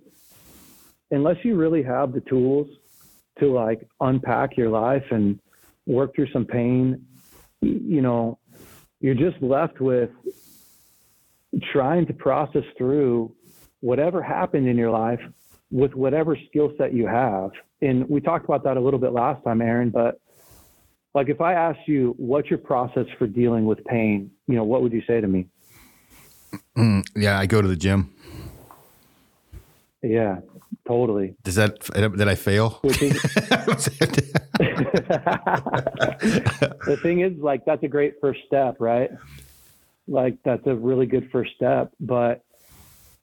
Speaker 3: unless you really have the tools to like unpack your life and work through some pain, you know, you're just left with trying to process through whatever happened in your life with whatever skill set you have. And we talked about that a little bit last time, Aaron, but like if I asked you what's your process for dealing with pain, you know, what would you say to me?
Speaker 1: Mm, yeah, I go to the gym.
Speaker 3: Yeah, totally.
Speaker 1: Does that did I fail?
Speaker 3: The thing is, like, that's a great first step, right? Like, that's a really good first step. But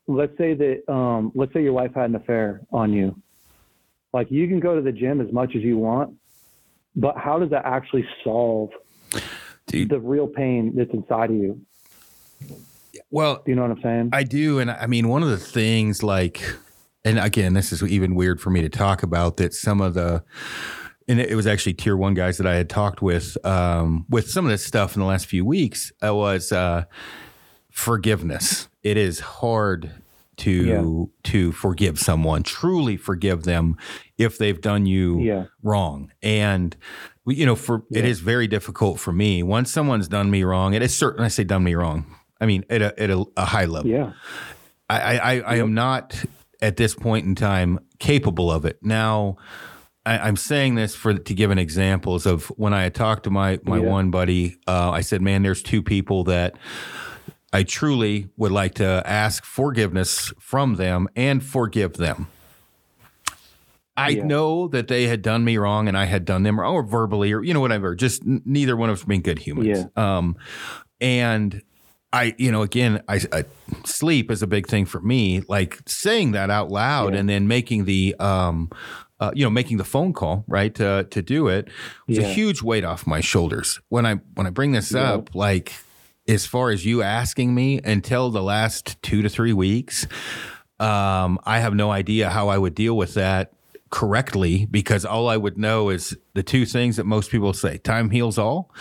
Speaker 3: let's say that, um, let's say your wife had an affair on you. Like, you can go to the gym as much as you want, but how does that actually solve Dude. the real pain that's inside of you?
Speaker 1: Well,
Speaker 3: do you know what I'm saying?
Speaker 1: I do. And I mean, one of the things like, and again, this is even weird for me to talk about that some of the, and it was actually tier one guys that I had talked with, um, with some of this stuff in the last few weeks uh, was, uh, forgiveness. It is hard to yeah. to forgive someone, truly forgive them if they've done you yeah. wrong. And you know, for yeah. it is very difficult for me once someone's done me wrong. It is certain I say done me wrong. I mean, at a at a, a high level.
Speaker 3: Yeah.
Speaker 1: I, I, I am not at this point in time capable of it. Now, I, am saying this for to give an examples of when I had talked to my my yeah. one buddy. Uh, I said, "Man, there's two people that." I truly would like to ask forgiveness from them and forgive them. I yeah. know that they had done me wrong and I had done them wrong, or verbally, or you know whatever. Just neither one of us being good humans. Yeah. Um, and I, you know, again, I, I, sleep is a big thing for me. Like saying that out loud yeah. and then making the, um, uh, you know, making the phone call right to to do it was yeah. a huge weight off my shoulders. When I when I bring this yeah. up, like as far as you asking me, until the last two to three weeks, um, I have no idea how I would deal with that correctly because all I would know is the two things that most people say: time heals all,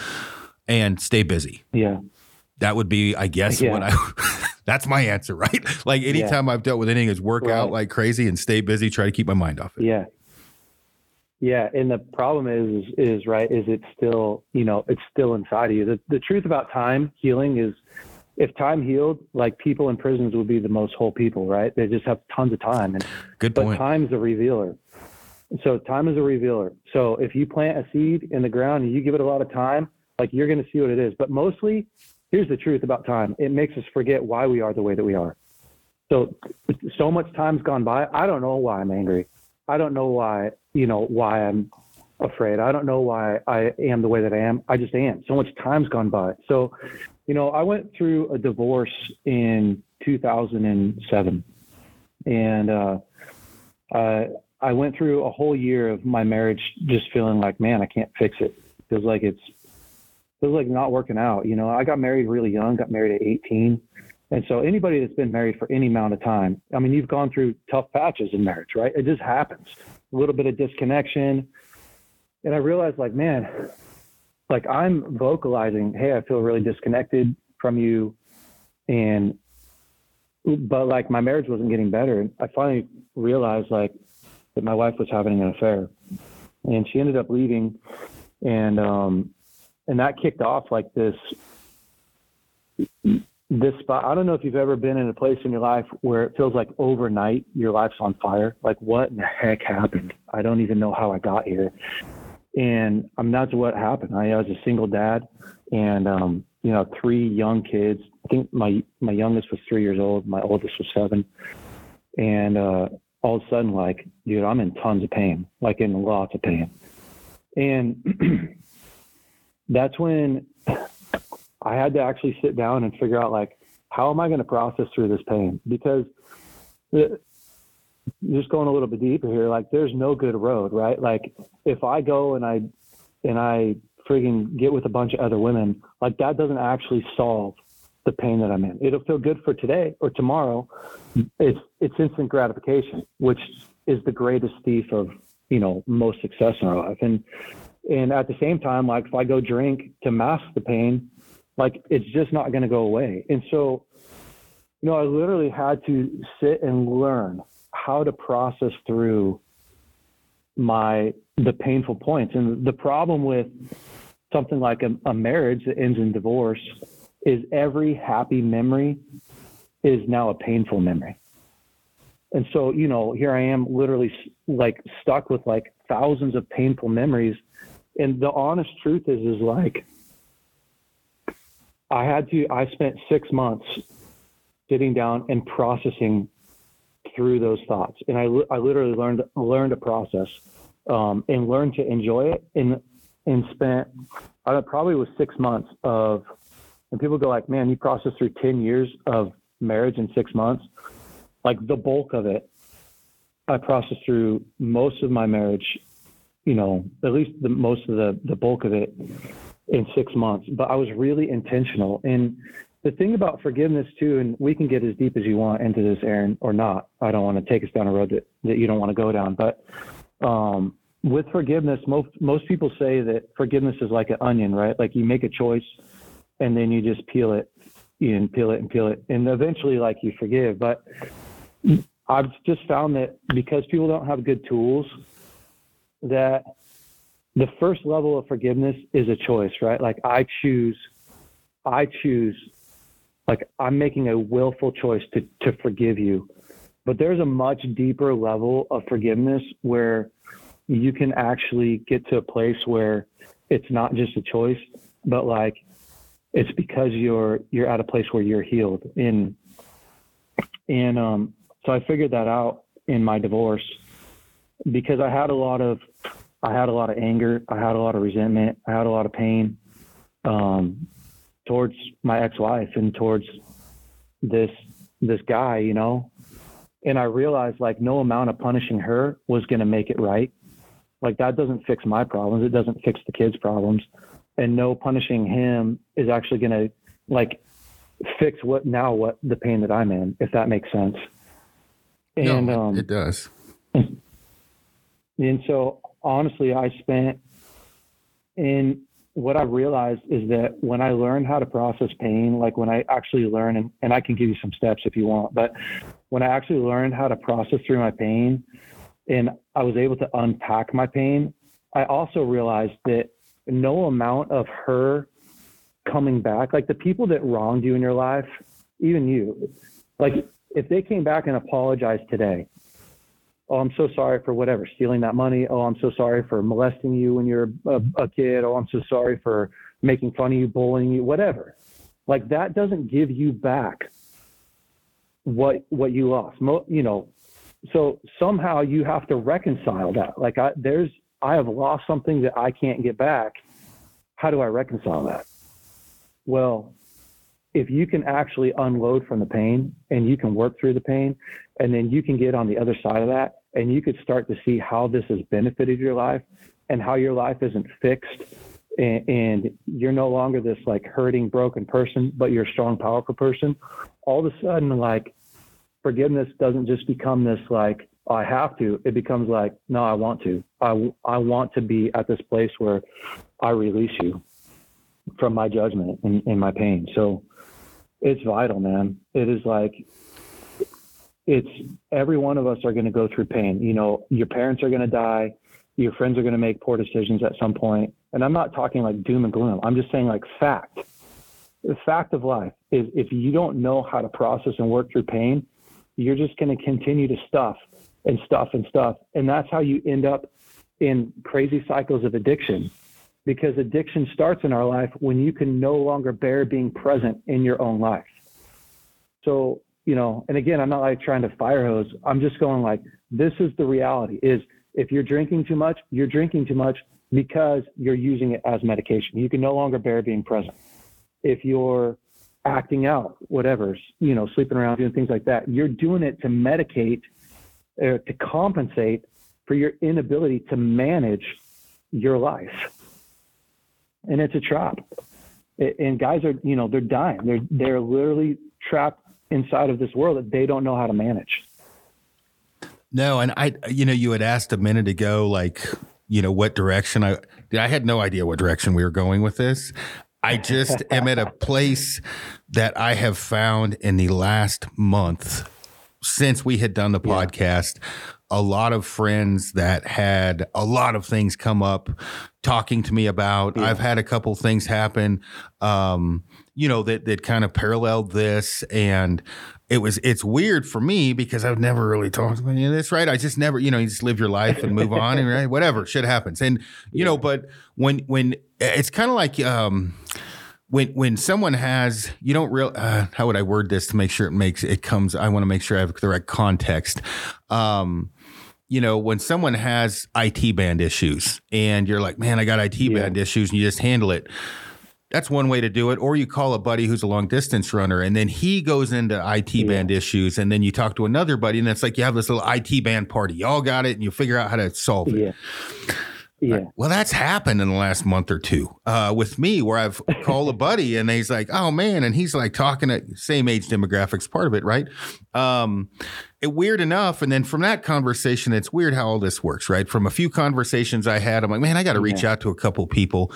Speaker 1: and stay busy.
Speaker 3: Yeah
Speaker 1: that would be, I guess, yeah. what I. that's my answer, right? Like anytime yeah. I've dealt with anything, is work right. out like crazy and stay busy, try to keep my mind off it.
Speaker 3: Yeah. Yeah, and the problem is, is, is right, is it's still, you know, it's still inside of you. The the truth about time healing is, if time healed, like people in prisons would be the most whole people, right? They just have tons of time. And
Speaker 1: good point.
Speaker 3: But time's a revealer. So time is a revealer. So if you plant a seed in the ground and you give it a lot of time, like you're going to see what it is. But mostly here's the truth about time it makes us forget why we are the way that we are. So, so much time's gone by. I don't know why I'm angry. I don't know why, you know, why I'm afraid. I don't know why I am the way that I am. I just am. So much time's gone by. So, you know, I went through a divorce in 2007. and uh, I I went through a whole year of my marriage just feeling like, man, I can't fix it. Feels like it's feels like not working out. You know, I got married really young, got married at 18. And so anybody that's been married for any amount of time, I mean, you've gone through tough patches in marriage, right? It just happens. A little bit of disconnection. And I realized like, man, like I'm vocalizing, hey, I feel really disconnected from you. And but like my marriage wasn't getting better. And I finally realized like that my wife was having an affair, and she ended up leaving, and um, and that kicked off like this this spot. I don't know if you've ever been in a place in your life where it feels like overnight your life's on fire. Like what in the heck happened? I don't even know how I got here. And that's what happened. I, I was a single dad, and um, you know, three young kids. I think my my youngest was three years old. My oldest was seven. And uh, all of a sudden, like, dude, I'm in tons of pain, like in lots of pain. And that's when I had to actually sit down and figure out, like, how am I going to process through this pain? Because the, just going a little bit deeper here, like, there's no good road, right? Like, if I go and I and I frigging get with a bunch of other women, like that doesn't actually solve the pain that I'm in. It'll feel good for today or tomorrow. It's it's instant gratification, which is the greatest thief of you know most success in our life. And and at the same time, like if I go drink to mask the pain, like it's just not going to go away. And so, you know, I literally had to sit and learn how to process through my the painful points. And the problem with something like a, a marriage that ends in divorce is every happy memory is now a painful memory. And so, you know, here I am literally like stuck with like thousands of painful memories. And the honest truth is, is like, I had to, I spent six months sitting down and processing through those thoughts. And I, I literally learned, learned a process um, and learned to enjoy it and, and spent, I probably was six months of, and people go like, man, you processed through 10 years of marriage in six months. Like the bulk of it, I processed through most of my marriage, you know, at least the most of the, the bulk of it in six months, but I was really intentional. And the thing about forgiveness too, and we can get as deep as you want into this, Aaron, or not. I don't want to take us down a road that, that you don't want to go down, but um, with forgiveness, most most people say that forgiveness is like an onion, right? Like you make a choice, and then you just peel it, and peel it and peel it, and eventually, like you forgive. But I've just found that because people don't have good tools, that the first level of forgiveness is a choice, right? Like I choose, I choose, like I'm making a willful choice to to forgive you. But there's a much deeper level of forgiveness where you can actually get to a place where it's not just a choice, but like it's because you're you're at a place where you're healed. And and um, so I figured that out in my divorce because I had a lot of I had a lot of anger, I had a lot of resentment, I had a lot of pain um, towards my ex-wife and towards this this guy, you know. And I realized like no amount of punishing her was going to make it right. Like that doesn't fix my problems. It doesn't fix the kids' problems. And no punishing him is actually going to like fix what now what the pain that I'm in, if that makes sense.
Speaker 1: And no, um, it does.
Speaker 3: And so honestly, I spent and what I realized is that when I learned how to process pain, like when I actually learned, and, and I can give you some steps if you want, but when I actually learned how to process through my pain, and I was able to unpack my pain, I also realized that no amount of her coming back, like the people that wronged you in your life, even you, like if they came back and apologized today, oh, I'm so sorry for whatever, stealing that money. Oh, I'm so sorry for molesting you when you're a, a kid. Oh, I'm so sorry for making fun of you, bullying you, whatever. Like that doesn't give you back what what you lost. Mo, you know, so somehow you have to reconcile that. Like I, there's, I have lost something that I can't get back. How do I reconcile that? Well, if you can actually unload from the pain and you can work through the pain and then you can get on the other side of that and you could start to see how this has benefited your life and how your life isn't fixed and, and you're no longer this like hurting broken person but you're a strong powerful person all of a sudden like forgiveness doesn't just become this like oh, I have to. It becomes like, no, I want to. I, I want to be at this place where I release you from my judgment and, and my pain. So it's vital, man. It is like, it's every one of us are going to go through pain. You know, your parents are going to die. Your friends are going to make poor decisions at some point. And I'm not talking like doom and gloom. I'm just saying like fact. The fact of life is if you don't know how to process and work through pain, you're just going to continue to stuff and stuff and stuff. And that's how you end up in crazy cycles of addiction because addiction starts in our life when you can no longer bear being present in your own life. So, you know, and again, I'm not like trying to fire hose. I'm just going like, this is the reality is if you're drinking too much, you're drinking too much because you're using it as medication. You can no longer bear being present. If you're acting out, whatever, you know, sleeping around, doing things like that, you're doing it to medicate or to compensate for your inability to manage your life. And it's a trap. And guys are, you know, they're dying. They're they're literally trapped inside of this world that they don't know how to manage.
Speaker 1: No, and I, you know, you had asked a minute ago, like, you know, what direction I, I had no idea what direction we were going with this. I just am at a place that I have found in the last month since we had done the yeah. podcast, a lot of friends that had a lot of things come up talking to me about. Yeah. I've had a couple things happen, um, you know, that that kind of paralleled this, and it was it's weird for me because I've never really talked about any of this, right? I just never, you know, you just live your life and move on, and right, whatever, shit happens, and you yeah. know, but when when it's kind of like. um when when someone has you don't real uh, how would I word this to make sure it makes it comes I want to make sure I have the right context. Um, you know, when someone has IT band issues and you're like, man, I got IT yeah. band issues, and you just handle it. That's one way to do it. Or you call a buddy who's a long distance runner and then he goes into IT yeah. band issues. And then you talk to another buddy and it's like you have this little IT band party. You all got it and you figure out how to solve it.
Speaker 3: Yeah. Yeah.
Speaker 1: Well, that's happened in the last month or two uh, with me, where I've called a buddy and he's like, "Oh man," and he's like talking at same age demographics, part of it, right? Um, it weird enough, and then from that conversation, it's weird how all this works, right? From a few conversations I had, I'm like, man, I got to reach yeah. out to a couple people,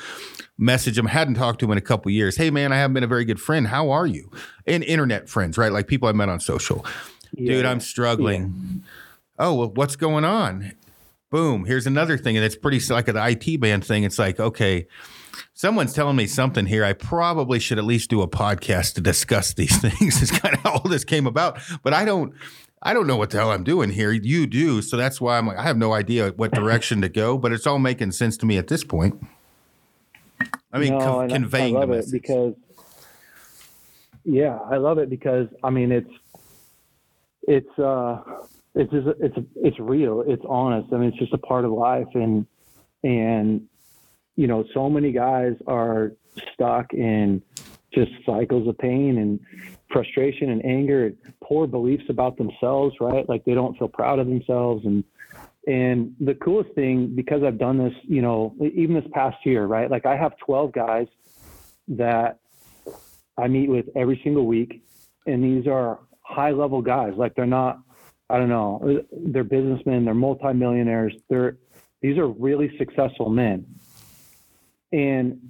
Speaker 1: message them. Hadn't talked to him in a couple years. Hey, man, I haven't been a very good friend. How are you? And internet friends, right? Like people I met on social. Yeah. Dude, I'm struggling. Yeah. Oh well, what's going on? boom, here's another thing. And it's pretty like the IT band thing. It's like, okay, someone's telling me something here. I probably should at least do a podcast to discuss these things. It's kind of how all this came about. But I don't I don't know what the hell I'm doing here. You do. So that's why I'm like, I have no idea what direction to go, but it's all making sense to me at this point. I mean, no, co- conveying
Speaker 3: I love it because, yeah, I love it because I mean, it's, it's, uh, it's just, it's it's real. It's honest. I mean, it's just a part of life, and and you know, so many guys are stuck in just cycles of pain and frustration and anger, and poor beliefs about themselves. Right, like they don't feel proud of themselves, and and the coolest thing because I've done this, you know, even this past year, right? Like I have 12 guys that I meet with every single week, and these are high level guys. Like they're not I don't know. They're businessmen. They're multimillionaires. They're these are really successful men. And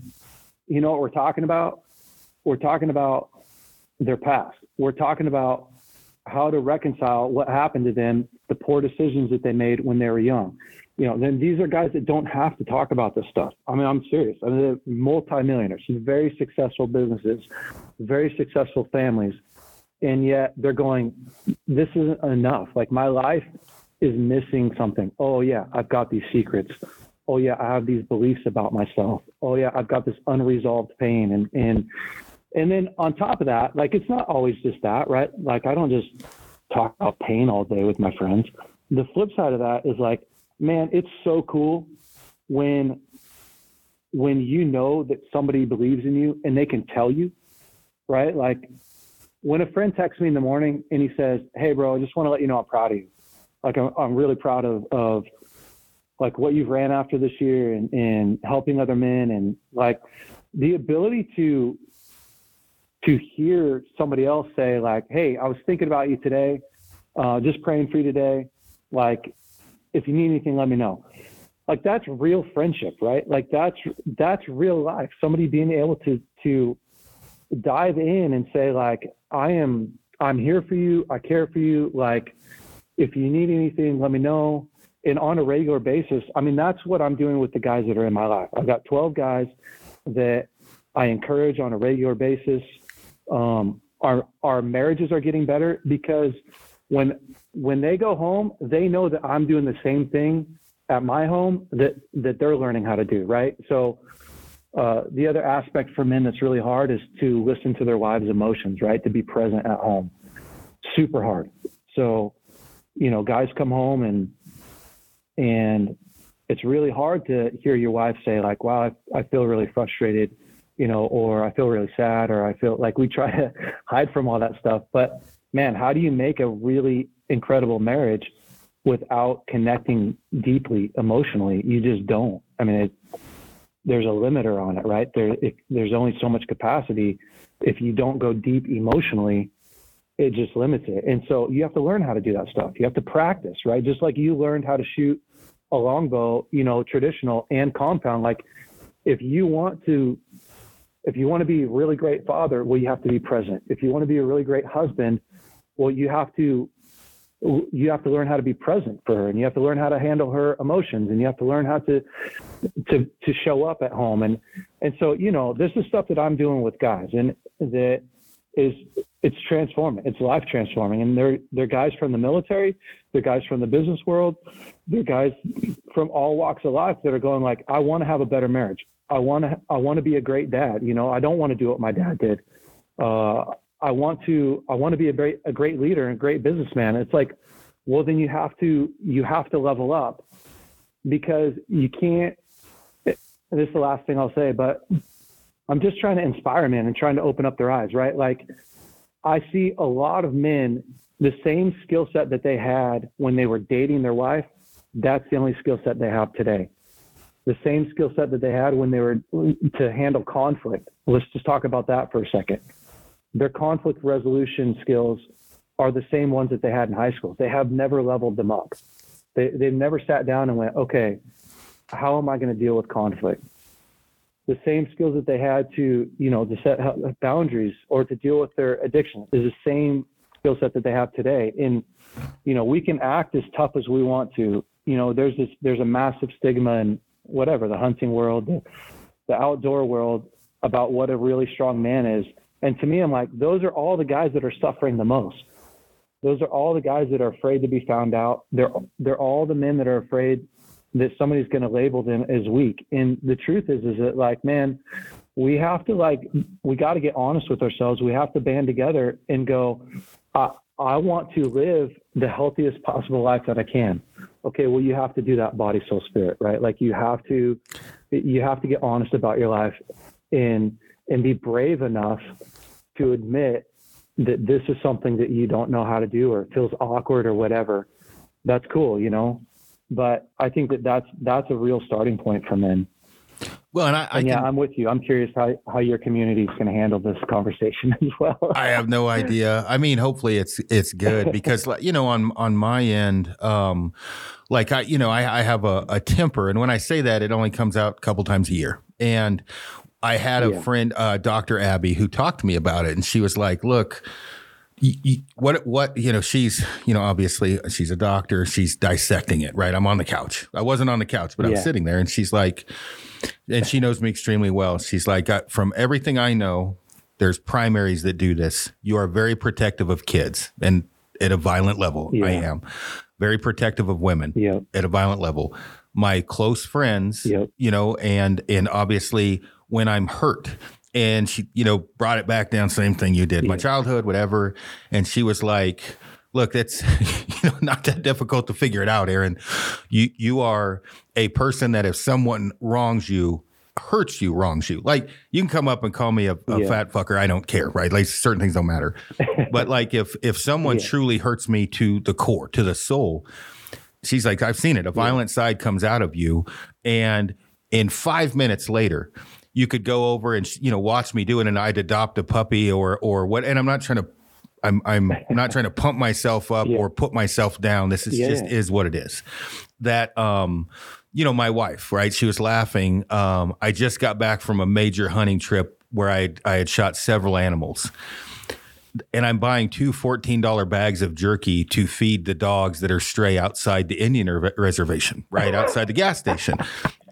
Speaker 3: you know what we're talking about? We're talking about their past. We're talking about how to reconcile what happened to them, the poor decisions that they made when they were young. You know, then these are guys that don't have to talk about this stuff. I mean, I'm serious. I mean, they're multimillionaires, very successful businesses, very successful families and yet they're going this isn't enough like my life is missing something oh yeah i've got these secrets oh yeah i have these beliefs about myself oh yeah i've got this unresolved pain and and and then on top of that like it's not always just that right? Like i don't just talk about pain all day with my friends. The flip side of that is like man it's so cool when when you know that somebody believes in you and they can tell you right? Like when a friend texts me in the morning and he says, "Hey, bro, I just want to let you know I'm proud of you. Like I'm, I'm really proud of of like what you've ran after this year and, and helping other men. And like the ability to to hear somebody else say like, "Hey, I was thinking about you today, uh, just praying for you today. Like, if you need anything, let me know." Like that's real friendship, right? Like that's that's real life. Somebody being able to to dive in and say like, "I am I'm here for you. I care for you. Like, if you need anything, let me know." And on a regular basis, I mean, that's what I'm doing with the guys that are in my life. I've got 12 guys that I encourage on a regular basis um, our our marriages are getting better because when when they go home, they know that I'm doing the same thing at my home that that they're learning how to do. Right. So uh, the other aspect for men that's really hard is to listen to their wives' emotions. Right. To be present at home. Super hard. So you know, guys come home and and it's really hard to hear your wife say like, "Wow, I, I feel really frustrated." You know, or I feel really sad, or I feel like we try to hide from all that stuff. But man, how do you make a really incredible marriage without connecting deeply emotionally? You just don't. I mean, it, there's a limiter on it, right? There, it, there's only so much capacity. If you don't go deep emotionally, it just limits it. And so you have to learn how to do that stuff. You have to practice, right? Just like you learned how to shoot a longbow, you know, traditional and compound. Like if you want to if you want to be a really great father, well, you have to be present. If you want to be a really great husband, well, you have to you have to learn how to be present for her and you have to learn how to handle her emotions and you have to learn how to to to show up at home. And and so you know this is stuff that i'm doing with guys and that is it's transforming it's life transforming. And they're they're guys from the military they're guys from the business world they're guys from all walks of life that are going like i want to have a better marriage I want to I want to be a great dad. You know, I don't want to do what my dad did. Uh, I want to I want to be a great a great leader and a great businessman. It's like, well, then you have to you have to level up because you can't. This is the last thing I'll say, but I'm just trying to inspire men and trying to open up their eyes. Right, like I see a lot of men the same skill set that they had when they were dating their wife. That's the only skill set they have today the same skill set that they had when they were to handle conflict. Let's just talk about that for a second. Their conflict resolution skills are the same ones that they had in high school. They have never leveled them up. They, they've never sat down and went, okay, how am I going to deal with conflict? The same skills that they had to, you know, to set boundaries or to deal with their addiction is the same skill set that they have today. And, you know, we can act as tough as we want to. You know, there's this, there's a massive stigma and whatever the hunting world, the, the outdoor world about what a really strong man is. And to me, I'm like, those are all the guys that are suffering the most. Those are all the guys that are afraid to be found out. They're they're all the men that are afraid that somebody's going to label them as weak. And the truth is, is that like, man, we have to like, we got to get honest with ourselves. We have to band together and go. I want to live the healthiest possible life that I can okay, well, you have to do that body, soul, spirit, right? Like you have to, you have to get honest about your life and, and be brave enough to admit that this is something that you don't know how to do or it feels awkward or whatever. That's cool, you know? But I think that that's, that's a real starting point for men.
Speaker 1: Well, and I, I
Speaker 3: and yeah,
Speaker 1: can,
Speaker 3: I'm with you. I'm curious how, how your community is going to handle this conversation as well.
Speaker 1: I have no idea. I mean, hopefully it's it's good because you know on on my end, um, like I you know I, I have a, a temper, and when I say that, it only comes out a couple times a year. And I had a yeah. friend, uh, Dr. Abby, who talked to me about it, and she was like, "Look." what what you know she's you know obviously she's a doctor she's dissecting it right i'm on the couch i wasn't on the couch but yeah. i'm sitting there and she's like and she knows me extremely well she's like from everything i know there's primaries that do this you are very protective of kids and at a violent level yeah. i am very protective of women
Speaker 3: yep.
Speaker 1: at a violent level my close friends
Speaker 3: yep.
Speaker 1: you know and and obviously when i'm hurt and she, you know, brought it back down. Same thing you did, yeah. my childhood, whatever. And she was like, "Look, that's you know not that difficult to figure it out, Aaron. You you are a person that if someone wrongs you, hurts you, wrongs you. Like you can come up and call me a, a
Speaker 3: Yeah.
Speaker 1: fat fucker. I don't care, right? Like certain things don't matter. but like if if someone
Speaker 3: Yeah.
Speaker 1: truly hurts me to the core, to the soul, she's like, I've seen it. A violent side comes out of you, and in five minutes later, you could go over and you know watch me do it, and I'd adopt a puppy or or what. And I'm not trying to. I'm I'm not trying to pump myself up
Speaker 3: Yeah.
Speaker 1: or put myself down. This is
Speaker 3: Yeah.
Speaker 1: just is what it is. That um, you know, my wife, right? She was laughing. Um, I just got back from a major hunting trip where I I had shot several animals and I'm buying two $14 bags of jerky to feed the dogs that are stray outside the Indian re- reservation, right outside the gas station.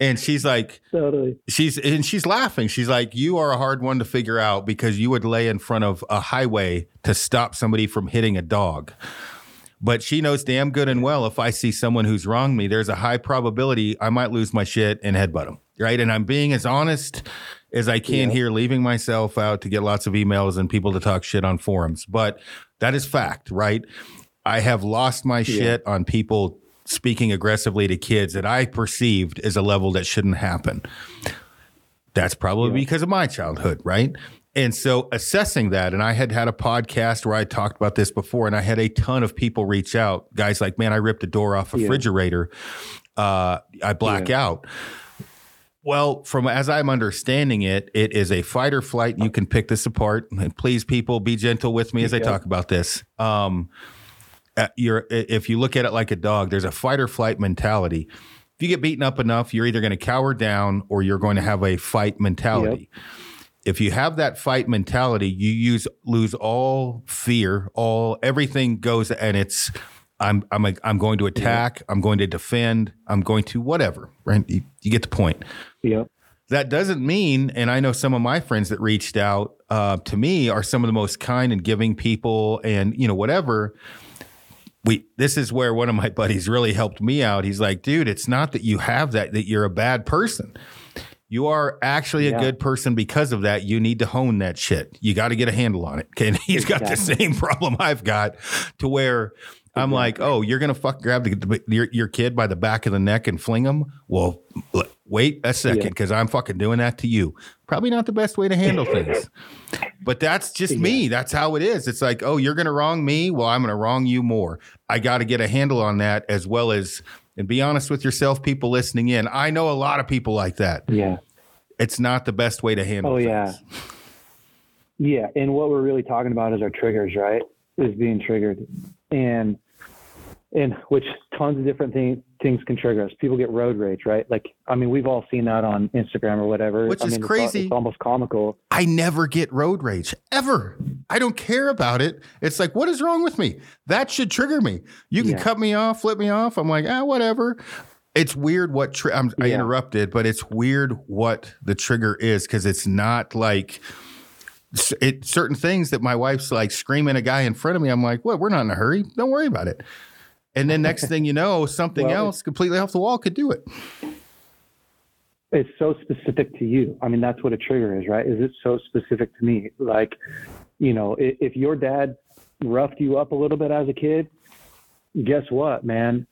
Speaker 1: And she's like,
Speaker 3: Totally.
Speaker 1: she's and she's laughing. She's like, "You are a hard one to figure out because you would lay in front of a highway to stop somebody from hitting a dog." But she knows damn good and well if I see someone who's wronged me, there's a high probability I might lose my shit and headbutt them. Right. And I'm being as honest as I can
Speaker 3: Yeah.
Speaker 1: here, leaving myself out to get lots of emails and people to talk shit on forums. But that is fact, right? I have lost my shit on people speaking aggressively to kids that I perceived as a level that shouldn't happen. That's probably because of my childhood, right? And so assessing that, and I had had a podcast where I talked about this before, and I had a ton of people reach out. Guys like, man, I ripped a door off a
Speaker 3: Yeah.
Speaker 1: refrigerator. Uh, I black out. Well, from as I'm understanding it, it is a fight or flight. You can pick this apart. And please, people, be gentle with me as I talk about this. Um, uh, if you look at it like a dog, there's a fight or flight mentality. If you get beaten up enough, you're either going to cower down or you're going to have a fight mentality. If you have that fight mentality, you use lose all fear, all everything goes, and it's I'm I'm a, I'm going to attack, I'm going to defend, I'm going to whatever. Right? You, you get the point
Speaker 3: Yep.
Speaker 1: that doesn't mean, and I know some of my friends that reached out uh, to me are some of the most kind and giving people, and you know whatever. We this is where one of my buddies really helped me out. He's like, dude, it's not that you have that that you're a bad person. You are actually a good person because of that. You need to hone that shit. You got to get a handle on it. Okay, and he's got the same problem I've got, to where I'm like, oh, you're gonna fuck grab the, the, your your kid by the back of the neck and fling him. Well, wait a second,
Speaker 3: Yeah.
Speaker 1: because I'm fucking doing that to you. Probably not the best way to handle things. But that's just me. That's how it is. It's like, oh, you're gonna wrong me. Well, I'm gonna wrong you more. I got to get a handle on that as well as. And be honest with yourself, people listening in. I know a lot of people like that.
Speaker 3: Yeah.
Speaker 1: It's not the best way to handle
Speaker 3: Oh,
Speaker 1: things.
Speaker 3: yeah. Yeah. And what we're really talking about is our triggers, right? Is being triggered. And and which tons of different things things can trigger us. People get road rage, right? Like I mean, we've all seen that on Instagram or whatever.
Speaker 1: Which
Speaker 3: I
Speaker 1: is
Speaker 3: mean, it's
Speaker 1: crazy.
Speaker 3: It's, almost comical.
Speaker 1: I never get road rage ever. I don't care about it. It's like, what is wrong with me? That should trigger me. You can
Speaker 3: Yeah.
Speaker 1: cut me off, flip me off. I'm like, ah, whatever. It's weird what tri- I'm, I
Speaker 3: Yeah.
Speaker 1: interrupted, but it's weird what the trigger is because it's not like it certain things that my wife's like screaming a guy in front of me. I'm like, well, we're not in a hurry. Don't worry about it. And then next thing you know, something
Speaker 3: Well,
Speaker 1: else completely off the wall could do it.
Speaker 3: it's so specific to you. I mean, that's what a trigger is, right? Is it so specific to me? Like, you know, if, if your dad roughed you up a little bit as a kid, guess what, man?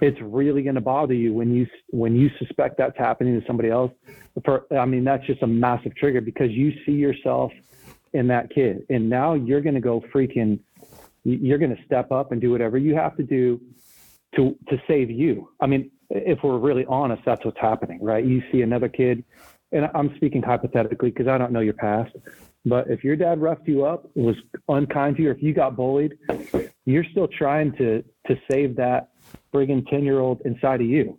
Speaker 3: It's really going to bother you when you when you suspect that's happening to somebody else. For, I mean, that's just a massive trigger because you see yourself in that kid, and now you're going to go freaking. You're going to step up and do whatever you have to do to to save you. I mean, if we're really honest, that's what's happening, right? You see another kid, and I'm speaking hypothetically because I don't know your past, but if your dad roughed you up, was unkind to you, or if you got bullied, you're still trying to to save that friggin' ten year old inside of you.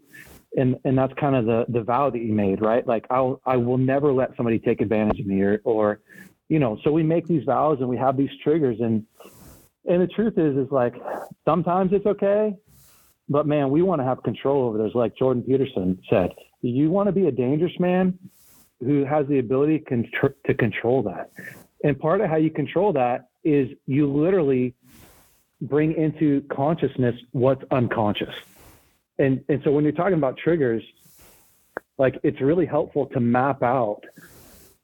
Speaker 3: And and that's kind of the the vow that you made, right? Like I'll I will never let somebody take advantage of me or or you know, so we make these vows and we have these triggers and and the truth is is like sometimes it's okay but man, we want to have control over those. Like Jordan Peterson said, you want to be a dangerous man who has the ability to control that. And part of how you control that is you literally bring into consciousness what's unconscious. And and so when you're talking about triggers, like it's really helpful to map out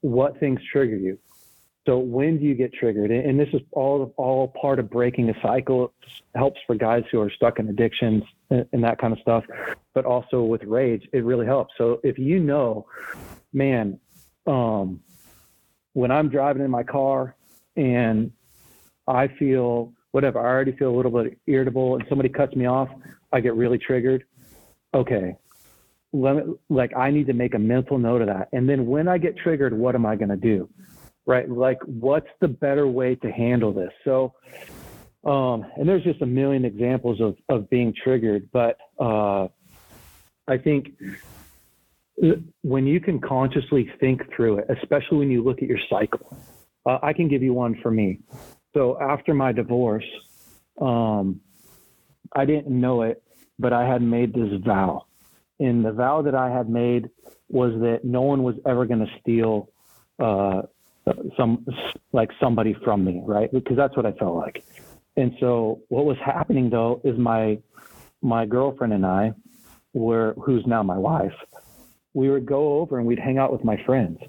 Speaker 3: what things trigger you. So when do you get triggered? And this is all all part of breaking a cycle. It helps for guys who are stuck in addictions and, and that kind of stuff, but also with rage, it really helps. So if you know, man, um, when I'm driving in my car and I feel whatever, I already feel a little bit irritable and somebody cuts me off, I get really triggered. Okay. Let me, like I need to make a mental note of that. And then when I get triggered, what am I going to do? Right? Like what's the better way to handle this? So um, and there's just a million examples of, of being triggered, but uh, I think when you can consciously think through it, especially when you look at your cycle, uh, I can give you one for me. So after my divorce, um, I didn't know it, but I had made this vow. And the vow that I had made was that no one was ever going to steal uh, some like somebody from me, right? Because that's what I felt like. And so what was happening though is my my girlfriend and I were who's now my wife, we would go over and we'd hang out with my friends.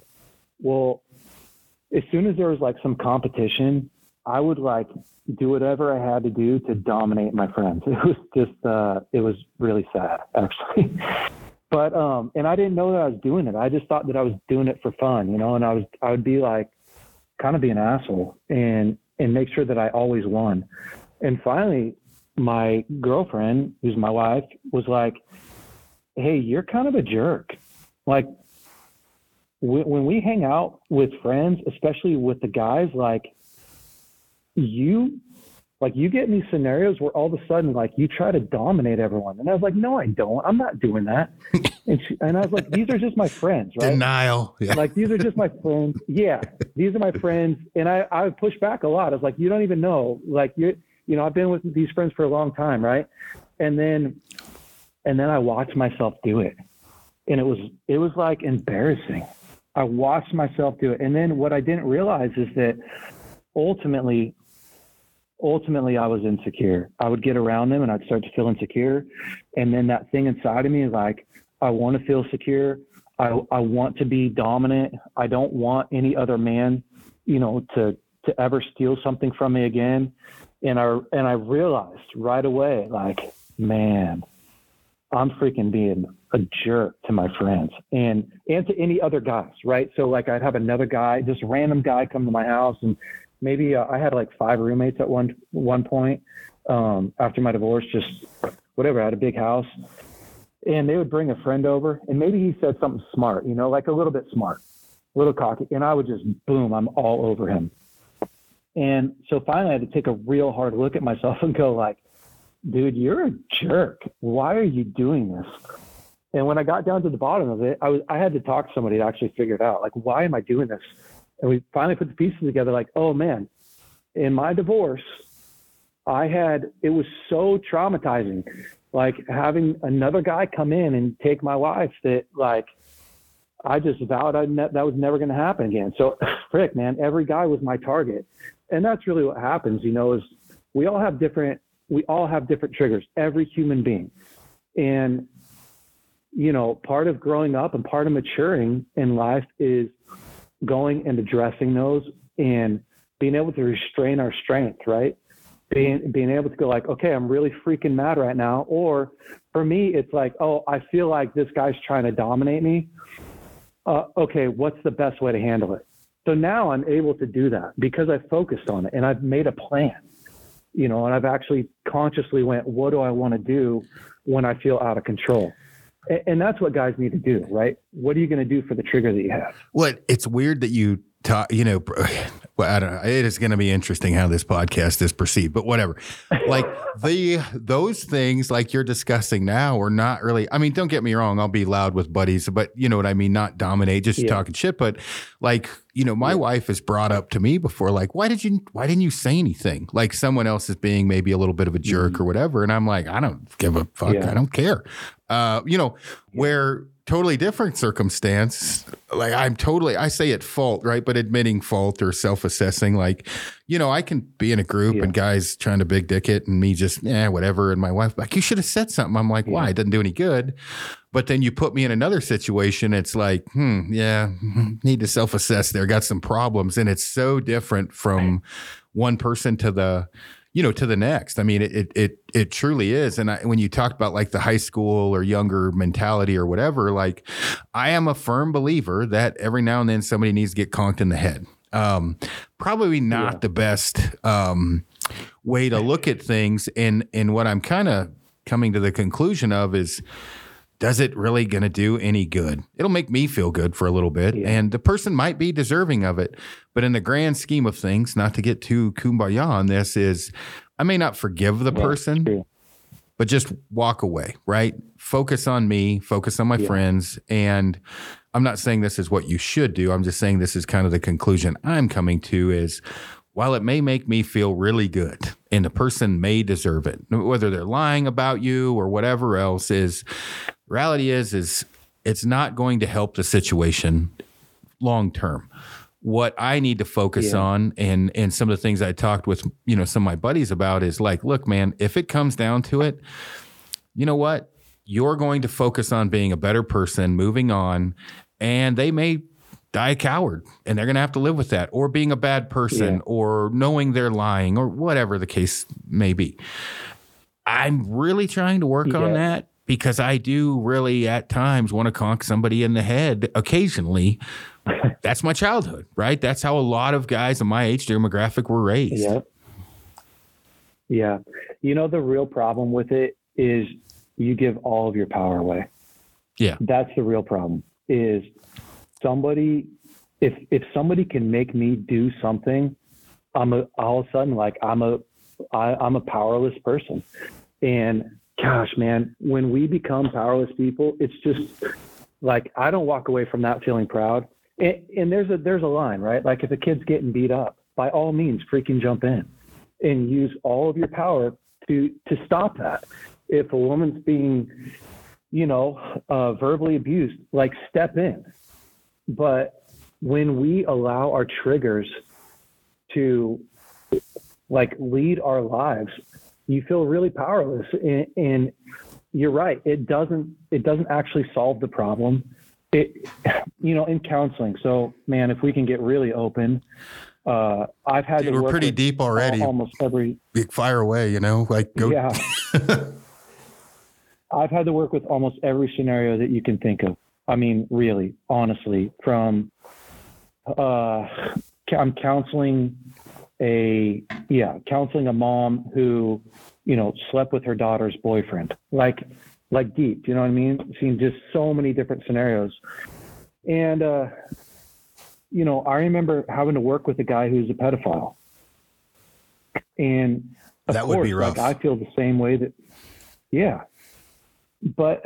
Speaker 3: Well, as soon as there was like some competition, I would like do whatever I had to do to dominate my friends. It was just uh it was really sad actually. but um and I didn't know that I was doing it. I just thought that I was doing it for fun, you know, and I was I would be like kind of be an asshole and and make sure that I always won. And finally, my girlfriend, who's my wife, was like, Hey, you're kind of a jerk. Like, when we hang out with friends, especially with the guys, like, you like you get in these scenarios where all of a sudden like you try to dominate everyone. And i was like no i don't. I'm not doing that. And, she, and i was like these are just my friends right?
Speaker 1: Denial. Yeah.
Speaker 3: like these are just my friends. Yeah. These are my friends. And i i would push back a lot. I was like you don't even know. Like you you know i've been with these friends for a long time right? And then and then i watched myself do it. And it was it was like embarrassing. I watched myself do it. And then what i didn't realize is that ultimately ultimately I was insecure. I would get around them and I'd start to feel insecure. And then that thing inside of me is like, I want to feel secure. I, I want to be dominant. I don't want any other man, you know, to, to ever steal something from me again. And I, and I realized right away, like, man, I'm freaking being a jerk to my friends and, and to any other guys. Right. So like I'd have another guy, just random guy come to my house and maybe uh, I had like five roommates at one one point um, after my divorce. Just whatever. I had a big house, and they would bring a friend over, and maybe he said something smart, you know, like a little bit smart, a little cocky, and I would just boom, I'm all over him. And so finally, I had to take a real hard look at myself and go like, dude, you're a jerk. Why are you doing this? And when I got down to the bottom of it, I was I had to talk to somebody to actually figure it out. Like, why am I doing this? And we finally put the pieces together like oh man in my divorce i had it was so traumatizing. Like having another guy come in and take my wife that like i just vowed I ne- that was never going to happen again. So frick man every guy was my target. And that's really what happens you know is we all have different we all have different triggers every human being. And you know part of growing up and part of maturing in life is going and addressing those and being able to restrain our strength, right? Being being able to go like, okay, I'm really freaking mad right now. Or for me, it's like, oh, I feel like this guy's trying to dominate me. Uh, okay, what's the best way to handle it? So now I'm able to do that because I focused on it and I've made a plan, you know, and I've actually consciously went, what do I want to do when I feel out of control? And that's what guys need to do, right? What are you going to do for the trigger that you have?
Speaker 1: Well, it's weird that you talk, you know, well, I don't know. It is going to be interesting how this podcast is perceived, but whatever. Like the those things like you're discussing now are not really. I mean, don't get me wrong. I'll be loud with buddies, but you know what I mean. Not dominate, just yeah. talking shit. But like you know, my yeah. wife has brought up to me before, like, why did you, why didn't you say anything? Like someone else is being maybe a little bit of a jerk mm-hmm. or whatever, and I'm like, I don't give a fuck. Yeah. I don't care. Uh, you know, where totally different circumstance. Like i'm totally i say at fault right? But admitting fault or self-assessing like you know i can be in a group yeah. and guys trying to big dick it and me just yeah whatever and my wife like you should have said something. I'm like yeah. why it doesn't do any good. But then you put me in another situation it's like hmm yeah need to self-assess there got some problems. And it's so different from one person to the you know to the next. I mean it it it, it truly is. And I, when you talk about like the high school or younger mentality or whatever like i am a firm believer that every now and then somebody needs to get conked in the head. Um, probably not
Speaker 3: Yeah.
Speaker 1: the best um, way to look at things. And and what i'm kind of coming to the conclusion of is does it really going to do any good? It'll make me feel good for a little bit,
Speaker 3: Yeah.
Speaker 1: and the person might be deserving of it. But in the grand scheme of things, not to get too kumbaya on this, is I may not forgive the
Speaker 3: Yeah,
Speaker 1: person,
Speaker 3: true.
Speaker 1: but just walk away, right? Focus on me, focus on my
Speaker 3: Yeah.
Speaker 1: friends. And I'm not saying this is what you should do. I'm just saying this is kind of the conclusion I'm coming to is while it may make me feel really good and the person may deserve it, whether they're lying about you or whatever else is reality is is it's not going to help the situation long term what i need to focus
Speaker 3: Yeah.
Speaker 1: on and and some of the things i talked with you know some of my buddies about is like look man if it comes down to it you know what you're going to focus on being a better person moving on and they may die a coward and they're going to have to live with that or being a bad person
Speaker 3: Yeah.
Speaker 1: or knowing they're lying or whatever the case may be i'm really trying to work on that because i do really at times want to conk somebody in the head occasionally that's my childhood right that's how a lot of guys in my age demographic were raised
Speaker 3: Yep. Yeah. You know, the real problem with it is you give all of your power away.
Speaker 1: Yeah.
Speaker 3: That's the real problem is somebody, if, if somebody can make me do something, I'm a, all of a sudden, like I'm a, I, I'm a powerless person. And gosh, man, when we become powerless people, it's just like, I don't walk away from that feeling proud. And, and there's a, there's a line, right? Like if a kid's getting beat up, by all means, freaking jump in and use all of your power to to stop that. If a woman's being, you know, uh, verbally abused, like step in. But when we allow our triggers to like lead our lives, you feel really powerless. And, and you're right; it doesn't it doesn't actually solve the problem. It, you know, in counseling. So, man, if we can get really open, uh, I've had
Speaker 1: Dude,
Speaker 3: to
Speaker 1: we're
Speaker 3: work
Speaker 1: pretty
Speaker 3: with
Speaker 1: deep already
Speaker 3: al- almost every
Speaker 1: Big fire away you know like go
Speaker 3: yeah. I've had to work with almost every scenario that you can think of. I mean, really, honestly, from uh, I'm counseling a yeah, counseling a mom who, you know, slept with her daughter's boyfriend. Like like deep, you know what I mean? Seen just so many different scenarios. And uh you know, I remember having to work with a guy who's a pedophile. And of
Speaker 1: That would
Speaker 3: course,
Speaker 1: be rough.
Speaker 3: Like I feel the same way that yeah. But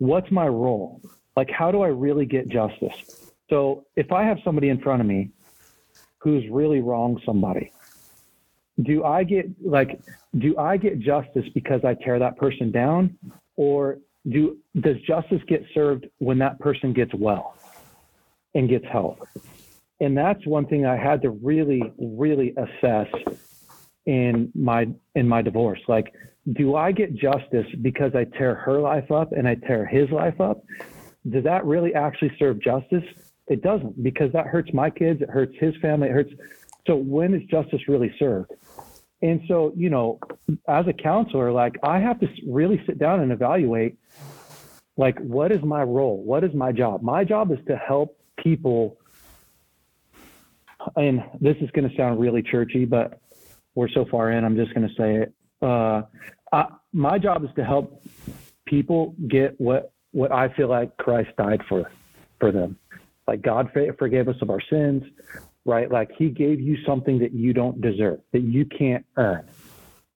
Speaker 3: what's my role? Like how do I really get justice? So if I have somebody in front of me who's really wronged somebody, do I get like do I get justice because I tear that person down or do does justice get served when that person gets well and gets help? And that's one thing I had to really really assess in my in my divorce. Like do I get justice because I tear her life up and I tear his life up? Does that really actually serve justice? It doesn't because that hurts my kids, it hurts his family, it hurts so when is justice really served? And so, you know, as a counselor, like I have to really sit down and evaluate like what is my role? What is my job? My job is to help people and this is going to sound really churchy, but we're so far in, I'm just going to say it. Uh, I, my job is to help people get what what I feel like Christ died for for them. Like God forgave us of our sins, right? Like He gave you something that you don't deserve, that you can't earn.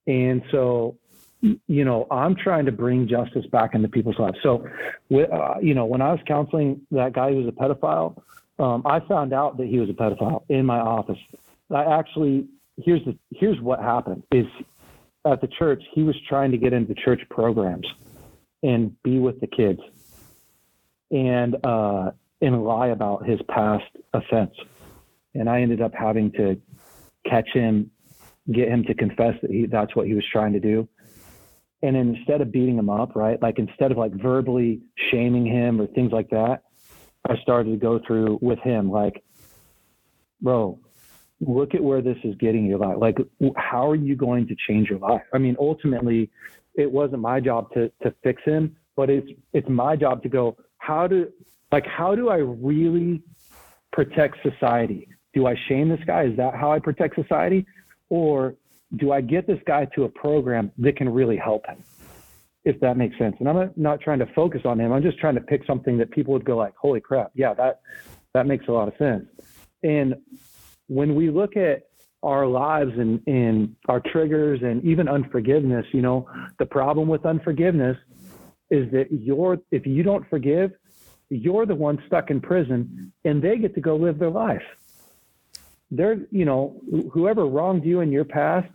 Speaker 3: And so, you know, I'm trying to bring justice back into people's lives. So, uh, you know, when I was counseling that guy who was a pedophile, um, I found out that he was a pedophile in my office. I actually here's the here's what happened is at the church he was trying to get into church programs and be with the kids and uh, and lie about his past offense. And I ended up having to catch him, get him to confess that he that's what he was trying to do. And instead of beating him up, right? Like instead of like verbally shaming him or things like that, I started to go through with him like, bro, look at where this is getting your life. Like, how are you going to change your life? I mean, ultimately, it wasn't my job to to fix him, but it's it's my job to go. How do like how do I really protect society? Do I shame this guy? Is that how I protect society, or do I get this guy to a program that can really help him? If that makes sense. And I'm not trying to focus on him. I'm just trying to pick something that people would go like, "Holy crap, yeah, that that makes a lot of sense." And when we look at our lives and, and our triggers and even unforgiveness, you know, the problem with unforgiveness is that you're, if you don't forgive, you're the one stuck in prison and they get to go live their life. They're, you know, whoever wronged you in your past,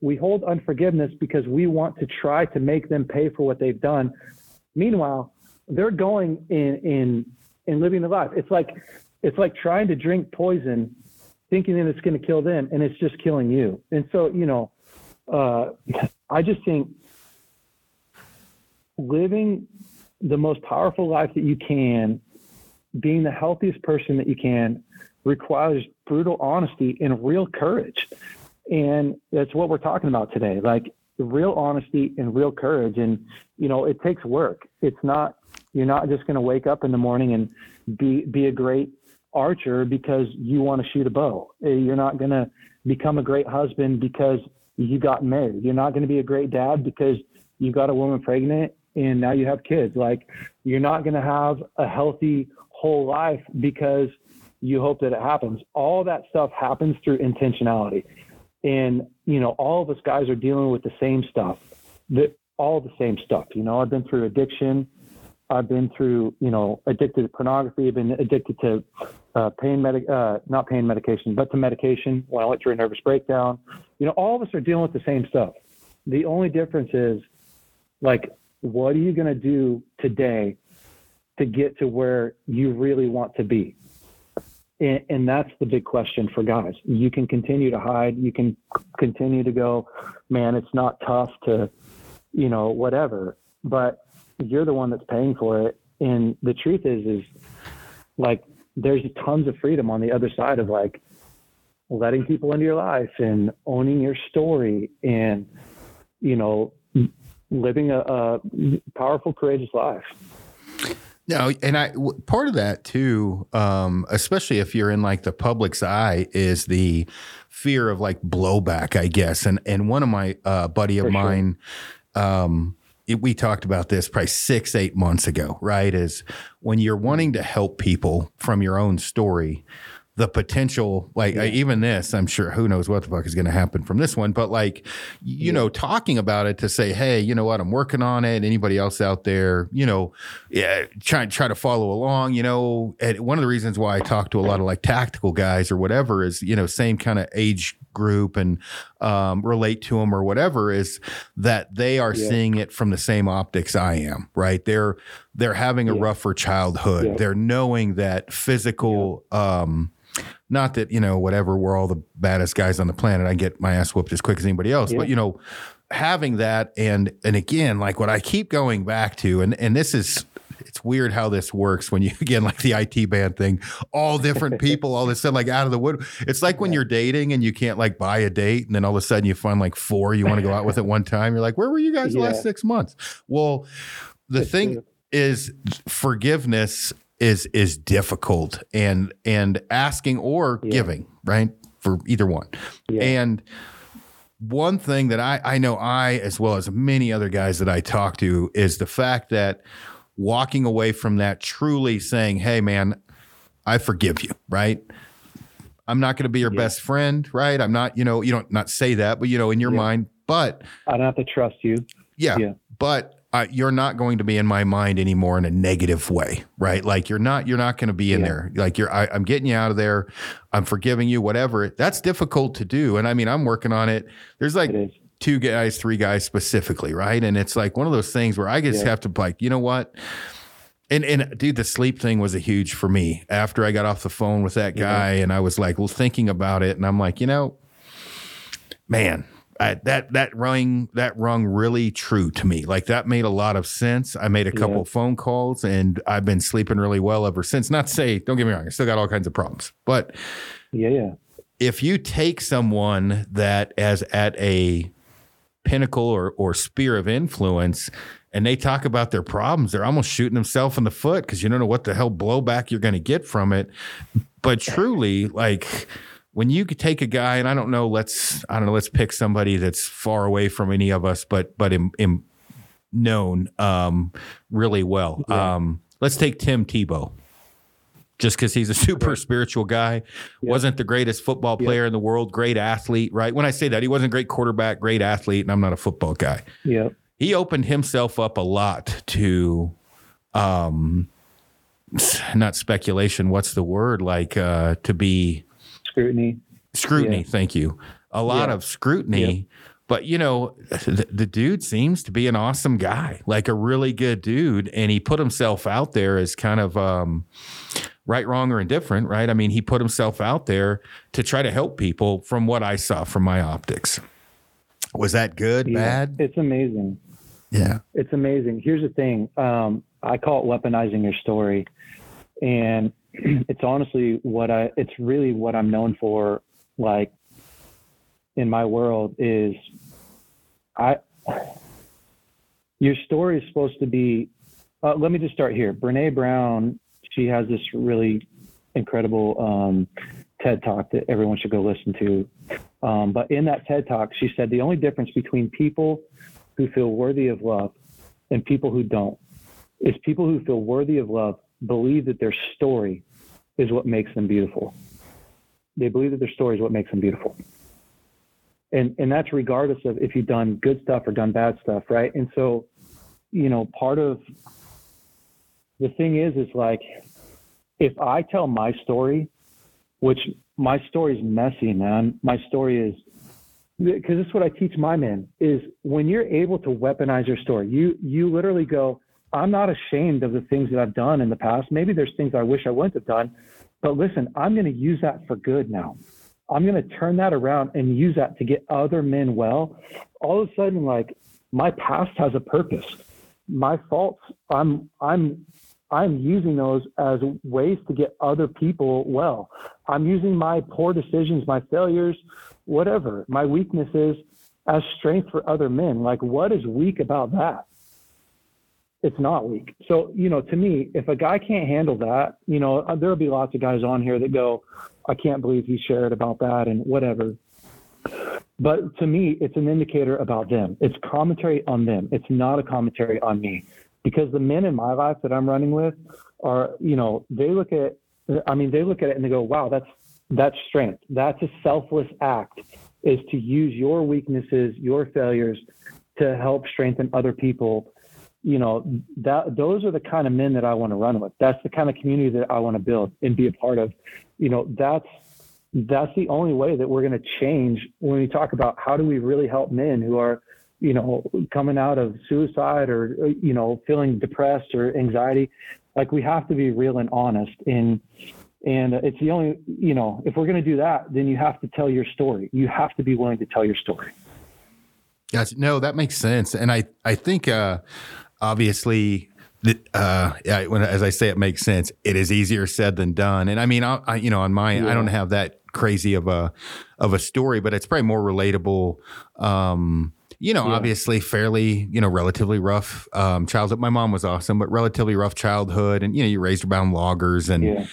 Speaker 3: we hold unforgiveness because we want to try to make them pay for what they've done. Meanwhile, they're going in in in living the life. It's like it's like trying to drink poison thinking that it's going to kill them and it's just killing you. And so, you know, uh, I just think living the most powerful life that you can, being the healthiest person that you can, requires brutal honesty and real courage. And that's what we're talking about today. Like real honesty and real courage. And, you know, it takes work. It's not, you're not just going to wake up in the morning and be, be a great archer because you want to shoot a bow. You're not going to become a great husband because you got married. You're not going to be a great dad because you got a woman pregnant and now you have kids. Like you're not going to have a healthy whole life because you hope that it happens. All that stuff happens through intentionality. And, you know, all of us guys are dealing with the same stuff, that all the same stuff. You know, I've been through addiction. I've been through, you know, addicted to pornography. I've been addicted to uh, pain medic, uh, not pain medication, but to medication when I went through a nervous breakdown. You know, all of us are dealing with the same stuff. The only difference is, like, what are you going to do today to get to where you really want to be? And, and, that's the big question for guys. You can continue to hide. You can continue to go, man, it's not tough to, you know, whatever. But you're the one that's paying for it. And the truth is, is like there's tons of freedom on the other side of like letting people into your life and owning your story and you know living a, a powerful courageous life
Speaker 1: no, and I part of that too, um, especially if you're in like the public's eye, is the fear of like blowback, I guess. And and one of my uh, buddy of For mine, sure. um, it, we talked about this probably six, eight months ago, right? Is when you're wanting to help people from your own story, the potential, like yeah. Uh, even this, I'm sure who knows what the fuck is going to happen from this one, but like, you yeah. know, talking about it to say, hey, you know what, I'm working on it. Anybody else out there, you know, yeah, try try to follow along. You know, and one of the reasons why I talk to a lot of like tactical guys or whatever is, you know, same kind of age group and um, relate to them or whatever is that they are yeah. seeing it from the same optics I am. Right? They're they're having a yeah. rougher childhood. Yeah. They're knowing that physical. Um, not that you know whatever we're all the baddest guys on the planet. I get my ass whooped as quick as anybody else, but you know having that and and again like what I keep going back to and and this is it's weird how this works when you again like the IT band thing, all different people, all this stuff like out of the wood. It's like when you're dating and you can't like buy a date, and then all of a sudden you find like four you want to go out with at one time. You're like, where were you guys the last six months? Well, the it's thing true. is forgiveness is is difficult and and asking or yeah. giving, right? For either one. Yeah. And one thing that I, I know I, as well as many other guys that I talk to, is the fact that walking away from that truly saying, hey, man, I forgive you, right? I'm not going to be your yeah. best friend, right? I'm not, you know, you don't not say that, but you know, in your yeah. mind, but
Speaker 3: I don't have to trust you.
Speaker 1: Yeah. yeah. But uh, you're not going to be in my mind anymore in a negative way, right? Like you're not, you're not going to be in there. Like you're, I, I'm getting you out of there. I'm forgiving you, whatever. That's difficult to do. And I mean, I'm working on it. There's like, two guys, three guys specifically, right? And it's like one of those things where I just yeah. have to like, you know what? And and dude, the sleep thing was a huge for me. After I got off the phone with that guy, yeah. and I was like well, thinking about it, and I'm like, you know, man, I, that that rung that rung really true to me. Like that made a lot of sense. I made a couple yeah. phone calls, and I've been sleeping really well ever since. Not to say, don't get me wrong, I still got all kinds of problems, but
Speaker 3: yeah, yeah
Speaker 1: if you take someone that as at a pinnacle or or sphere of influence and they talk about their problems, they're almost shooting themselves in the foot because you don't know what the hell blowback you're going to get from it. But truly, like when you could take a guy, and I don't know, let's I don't know, let's pick somebody that's far away from any of us, but but in, in known um, really well.
Speaker 3: Yeah.
Speaker 1: Um, let's take Tim Tebow. Just because he's a super spiritual guy,
Speaker 3: Yeah.
Speaker 1: wasn't the greatest football
Speaker 3: Yeah.
Speaker 1: player in the world, great athlete, right? When I say that, he wasn't a great quarterback, great athlete, and I'm not a football guy
Speaker 3: Yep.
Speaker 1: he opened himself up a lot to um not speculation what's the word like uh to be
Speaker 3: Scrutiny.
Speaker 1: scrutiny
Speaker 3: Yeah.
Speaker 1: thank you a lot
Speaker 3: Yeah.
Speaker 1: of scrutiny but you know the, the dude seems to be an awesome guy like a really good dude and he put himself out there as kind of um right wrong or indifferent right i mean he put himself out there to try to help people from what i saw from my optics was that good
Speaker 3: Yeah.
Speaker 1: bad
Speaker 3: It's amazing.
Speaker 1: yeah
Speaker 3: It's amazing. Here's the thing. Um, I call it weaponizing your story, and it's honestly what I. It's really what I'm known for. Like in my world is, I. Your story is supposed to be. Uh, let me just start here. Brene Brown. She has this really incredible um, TED talk that everyone should go listen to. Um, but in that TED talk, she said the only difference between people who feel worthy of love and people who don't is people who feel worthy of love believe that their story is what makes them beautiful. They believe that their story is what makes them beautiful. And and that's regardless of if you've done good stuff or done bad stuff, right? And so, you know, part of the thing is is like if I tell my story, which my story is messy, man. My story is because this is what I teach my men is when you're able to weaponize your story, you you literally go, I'm not ashamed of the things that I've done in the past. Maybe there's things I wish I wouldn't have done, but listen, I'm going to use that for good now. I'm going to turn that around and use that to get other men well. All of a sudden, like my past has a purpose. My faults, I'm I'm I'm using those as ways to get other people well. I'm using my poor decisions, my failures, whatever, my weaknesses as strength for other men. Like, what is weak about that? It's not weak. So, you know, to me, if a guy can't handle that, you know, uh, there'll be lots of guys on here that go, I can't believe he shared about that and whatever. But to me, it's an indicator about them. It's commentary on them. It's not a commentary on me because the men in my life that I'm running with are, you know, they look at, I mean, they look at it and they go, wow, that's, that's strength. That's a selfless act is to use your weaknesses, your failures to help strengthen other people. You know, that those are the kind of men that I want to run with. That's the kind of community that I want to build and be a part of. You know, that's that's the only way that we're going to change when we talk about how do we really help men who are, you know, coming out of suicide or you know, feeling depressed or anxiety. Like we have to be real and honest and and it's the only, you know, if we're going to do that, then you have to tell your story. You have to be willing to tell your story.
Speaker 1: Gotcha. No, that makes sense, and I I think uh, obviously. Uh, yeah, when, as I say, it makes sense. It is easier said than done, and I mean, I, I you know, on my, I don't have that crazy of a of a story, but it's probably more relatable. Um, you know,
Speaker 3: Yeah.
Speaker 1: obviously, fairly, you know, relatively rough um, childhood. My mom was awesome, but relatively rough childhood, and you know, you raised around loggers and
Speaker 3: Yeah.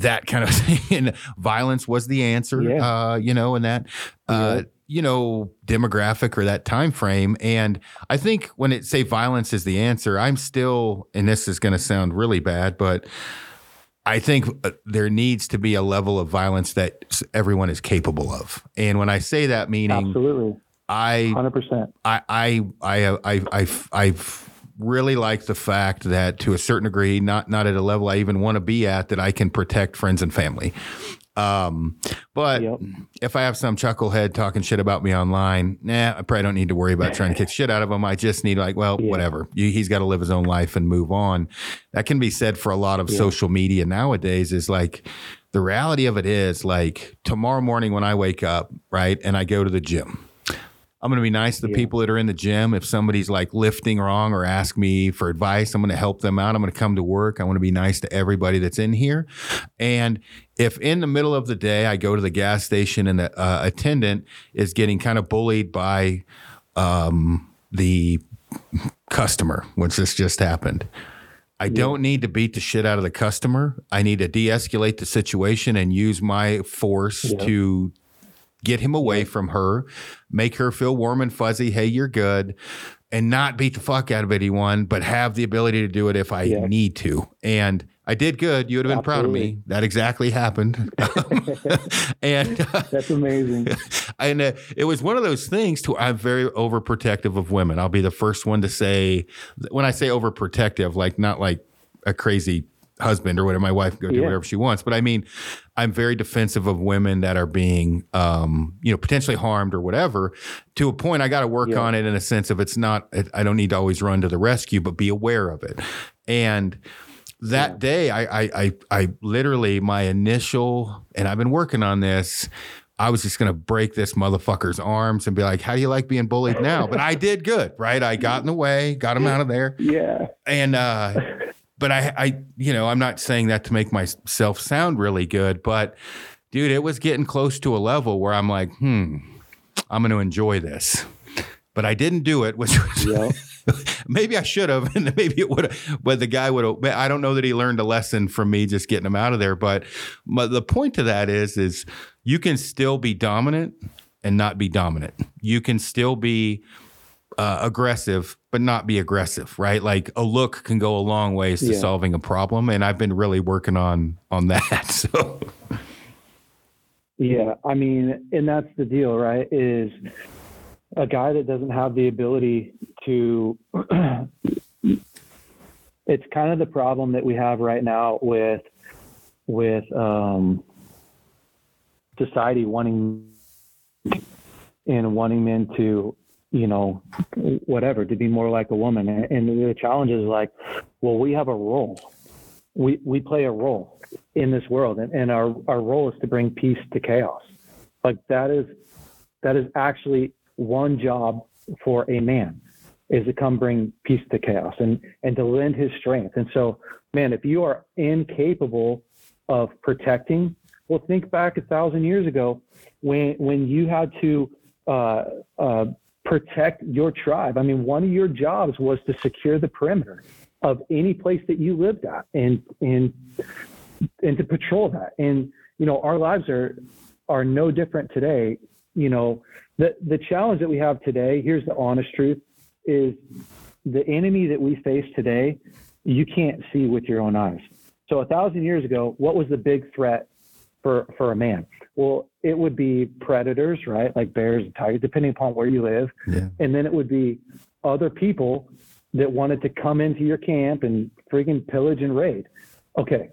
Speaker 1: that kind of thing. And violence was the answer,
Speaker 3: Yeah.
Speaker 1: uh, you know, in that, uh, you know, demographic or that time frame. And I think when it say violence is the answer, I'm still, and this is going to sound really bad, but I think uh, there needs to be a level of violence that everyone is capable of. And when I say that, meaning
Speaker 3: Absolutely.
Speaker 1: I
Speaker 3: 100%.
Speaker 1: I I I I I I've really like the fact that to a certain degree, not not at a level I even want to be at, that I can protect friends and family. Um, but
Speaker 3: Yep.
Speaker 1: if I have some chucklehead talking shit about me online, nah, I probably don't need to worry about trying to kick shit out of him. I just need like, well,
Speaker 3: Yeah.
Speaker 1: whatever. He's got to live his own life and move on. That can be said for a lot of
Speaker 3: Yeah.
Speaker 1: social media nowadays. Is like the reality of it is like tomorrow morning when I wake up, right, and I go to the gym. I'm going to be nice to the
Speaker 3: Yeah.
Speaker 1: people that are in the gym. If somebody's like lifting wrong or ask me for advice, I'm going to help them out. I'm going to come to work. I want to be nice to everybody that's in here. And if in the middle of the day I go to the gas station and the uh, attendant is getting kind of bullied by um, the customer, which this just happened. I don't need to beat the shit out of the customer. I need to de-escalate the situation and use my force
Speaker 3: Yeah.
Speaker 1: to get him away from her, make her feel warm and fuzzy. Hey, you're good. And not beat the fuck out of anyone, but have the ability to do it if I
Speaker 3: Yeah.
Speaker 1: need to. And I did good. You would have been proud of me. That exactly happened. and uh,
Speaker 3: That's amazing.
Speaker 1: and uh, it was one of those things to I'm very overprotective of women. I'll be the first one to say when I say overprotective, like not like a crazy husband or whatever. My wife can go do
Speaker 3: Yeah.
Speaker 1: whatever she wants, but I mean, I'm very defensive of women that are being, um, you know, potentially harmed or whatever. To a point, I got to work
Speaker 3: Yeah.
Speaker 1: on it in a sense of it's not. I don't need to always run to the rescue, but be aware of it. And that day, I, I, I, I literally my initial, and I've been working on this. I was just gonna break this motherfucker's arms and be like, "How do you like being bullied now?" But I did good, right? I got in the way, got him out of there,
Speaker 3: Yeah.
Speaker 1: and uh, but I, I, you know, I'm not saying that to make myself sound really good, but dude, it was getting close to a level where I'm like, hmm, I'm going to enjoy this. But I didn't do it, which was
Speaker 3: Yeah.
Speaker 1: maybe I should have, and maybe it would have, but the guy would have. I don't know that he learned a lesson from me just getting him out of there. But, but the point to that is, is you can still be dominant and not be dominant. You can still be uh, aggressive, but not be aggressive, right? Like a look can go a long ways to
Speaker 3: Yeah.
Speaker 1: solving a problem, and I've been really working on on that. So
Speaker 3: Yeah, I mean, and that's the deal, right? Is a guy that doesn't have the ability to. it's kind of the problem that we have right now with with um, society wanting and wanting men to, you know, whatever to be more like a woman, and, the challenge is like, well, we have a role. We we play a role in this world and, and our, our role is to bring peace to chaos. Like that is that is actually one job for a man is to come bring peace to chaos and and to lend his strength. And so man if you are incapable of protecting well think back a thousand years ago when when you had to uh, uh, protect your tribe i mean one of your jobs was to secure the perimeter of any place that you lived at and and and to patrol that. And you know, our lives are are no different today. You know, the the challenge that we have today. Here's the honest truth: is the enemy that we face today. You can't see with your own eyes. So a thousand years ago, what was the big threat for for a man? Well, it would be predators, right, like bears and tigers, depending upon where you live.
Speaker 1: Yeah,
Speaker 3: and then it would be other people that wanted to come into your camp and freaking pillage and raid. Okay,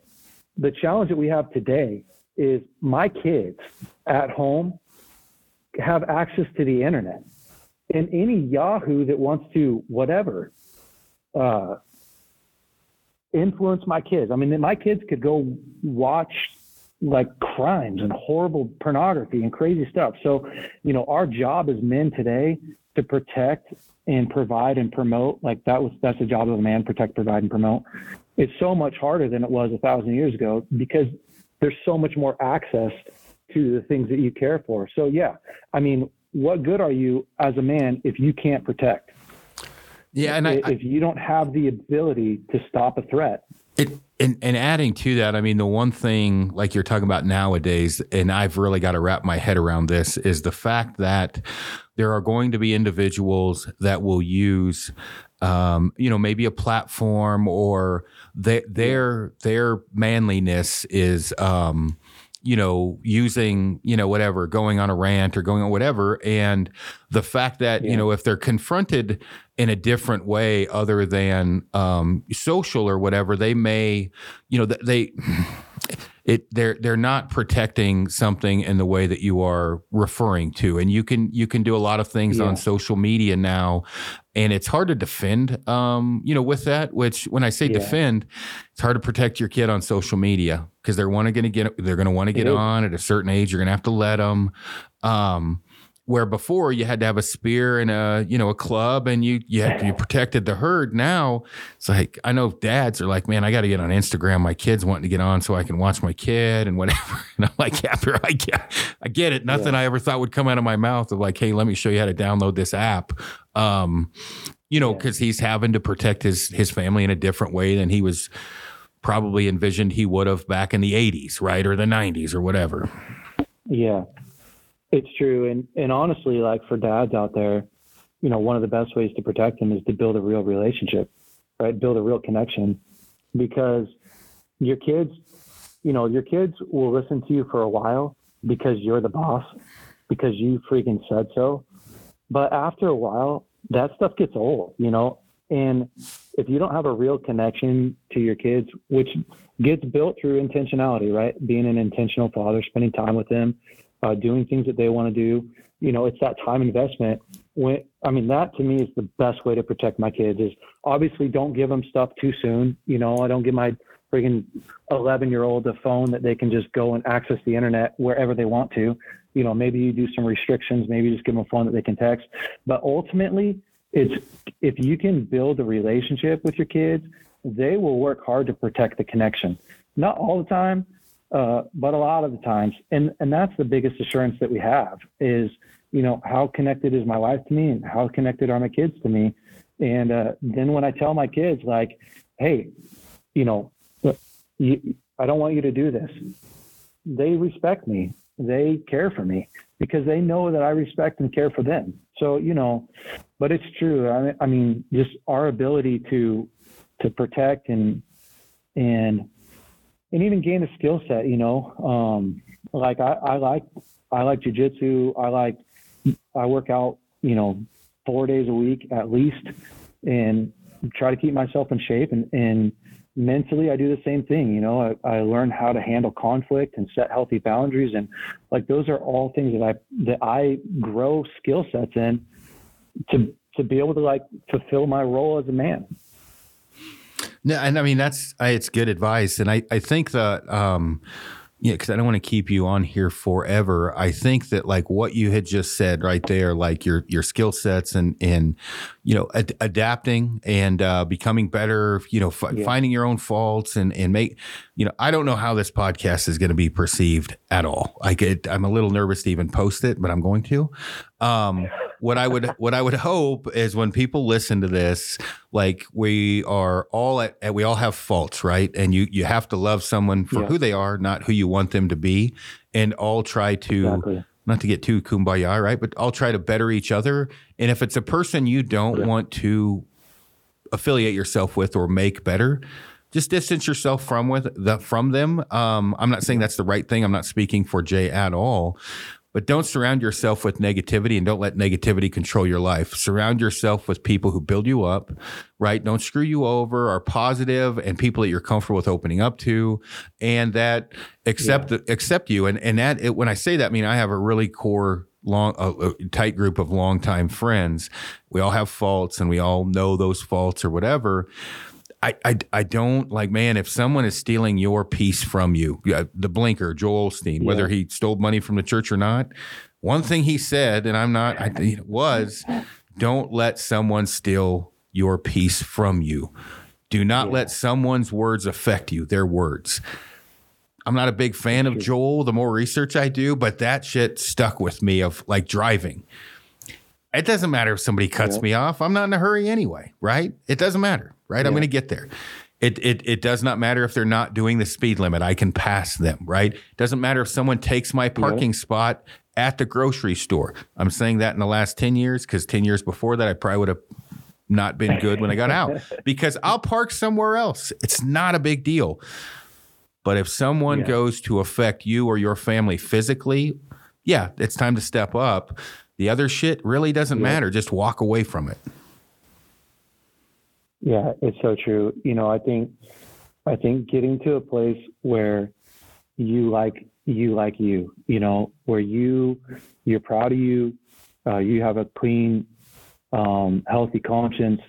Speaker 3: the challenge that we have today is my kids at home have access to the internet, and any Yahoo that wants to whatever uh, influence my kids. I mean, my kids could go watch like crimes and horrible pornography and crazy stuff. So, you know, our job as men today to protect and provide and promote, like that was that's the job of a man, protect, provide, and promote. It's so much harder than it was a thousand years ago because there's so much more access to the things that you care for. So yeah, I mean, what good are you as a man if you can't protect?
Speaker 1: yeah, and I,
Speaker 3: if you don't have the ability to stop a threat.
Speaker 1: It, and, and adding to that, I mean, the one thing like you're talking about nowadays, and I've really got to wrap my head around this, is the fact that there are going to be individuals that will use, um, you know, maybe a platform or they, their their manliness is, um, you know, using, you know, whatever, going on a rant or going on whatever. And the fact that, you know, if they're confronted in a different way other than um, social or whatever, they may, you know, they, it, they're, they're not protecting something in the way that you are referring to. And you can, you can do a lot of things
Speaker 3: Yeah.
Speaker 1: on social media now and it's hard to defend, um, you know, with that, which when I say
Speaker 3: Yeah.
Speaker 1: defend, it's hard to protect your kid on social media because they're want to get they're going to want to get on at a certain age. You're going to have to let them. Um, where before you had to have a spear and a you know a club and you you had, you protected the herd. Now it's like i know dads are like man i got to get on instagram. My kids wanting to get on so i can watch my kid and whatever. And i'm like yeah i get, I get it. Nothing yeah. i ever thought would come out of my mouth of like hey let me show you how to download this app. Um, you know because yeah. he's having to protect his his family in a different way than he was probably envisioned he would have back in the 80s right or the 90s or whatever.
Speaker 3: Yeah it's true, and and honestly, like for dads out there, you know, one of the best ways to protect them is to build a real relationship, right? Build a real connection, because your kids, you know, your kids will listen to you for a while because you're the boss, because you freaking said so. But after a while, that stuff gets old, you know. And if you don't have a real connection to your kids, which gets built through intentionality, right? Being an intentional father, spending time with them, uh, doing things that they want to do. You know, it's that time investment. When I mean, that to me is the best way to protect my kids. Is obviously don't give them stuff too soon. You know, I don't give my friggin' 11 year old a phone that they can just go and access the internet wherever they want to. You know, maybe you do some restrictions. Maybe just give them a phone that they can text. But ultimately, it's if you can build a relationship with your kids, they will work hard to protect the connection. Not all the time, uh, but a lot of the times, and and that's the biggest assurance that we have is you know how connected is my wife to me and how connected are my kids to me, and uh, then when I tell my kids like, hey, you know, you, I don't want you to do this, they respect me, they care for me because they know that I respect and care for them. So you know, but it's true. I, I mean, just our ability to to protect and and and even gain a skill set. You know, um, like I, I like I like jujitsu. I like I work out. You know, four days a week at least, and try to keep myself in shape. And, and mentally, I do the same thing. You know, I, I learn how to handle conflict and set healthy boundaries, and like those are all things that I that I grow skill sets in to to be able to like fulfill my role as a man.
Speaker 1: No, and I mean that's I, it's good advice, and I I think that um, yeah, because I don't want to keep you on here forever. I think that like what you had just said right there, like your your skill sets and and you know ad- adapting and uh, becoming better, you know, f- yeah. finding your own faults and and make you know I don't know how this podcast is going to be perceived at all. I get I'm a little nervous to even post it, but I'm going to. Um, what I would what I would hope is when people listen to this, like we are all at, we all have faults, right? And you you have to love someone for yeah. who they are, not who you want them to be, and all try to. Exactly. Not to get too kumbaya, right? But I'll try to better each other. And if it's a person you don't yeah. want to affiliate yourself with or make better, just distance yourself from with the from them. Um, I'm not saying that's the right thing. I'm not speaking for Jay at all, but don't surround yourself with negativity and don't let negativity control your life. Surround yourself with people who build you up, right? Don't screw you over, are positive and people that you're comfortable with opening up to and that accept yeah. accept you. And and that it, when I say that, I mean I have a really core long a, a tight group of longtime friends. We all have faults and we all know those faults or whatever I, I, I don't like, man, if someone is stealing your peace from you, the blinker, Joel Osteen, yeah. whether he stole money from the church or not, one thing he said, and I'm not, I, was don't let someone steal your peace from you. Do not yeah. let someone's words affect you, their words. I'm not a big fan of Joel the more research I do, but that shit stuck with me of like driving. It doesn't matter if somebody cuts yeah. me off. I'm not in a hurry anyway, right? It doesn't matter right? Yeah. I'm going to get there. It, it, it does not matter if they're not doing the speed limit. I can pass them, right? Doesn't matter if someone takes my parking yeah. spot at the grocery store. I'm saying that in the last 10 years because 10 years before that, I probably would have not been good when I got out because I'll park somewhere else. It's not a big deal. But if someone yeah. goes to affect you or your family physically, yeah, it's time to step up. The other shit really doesn't yeah. matter. Just walk away from it.
Speaker 3: Yeah, it's so true. You know, I think I think getting to a place where you like you like you, you know, where you you're proud of you, uh, you have a clean, um, healthy conscience,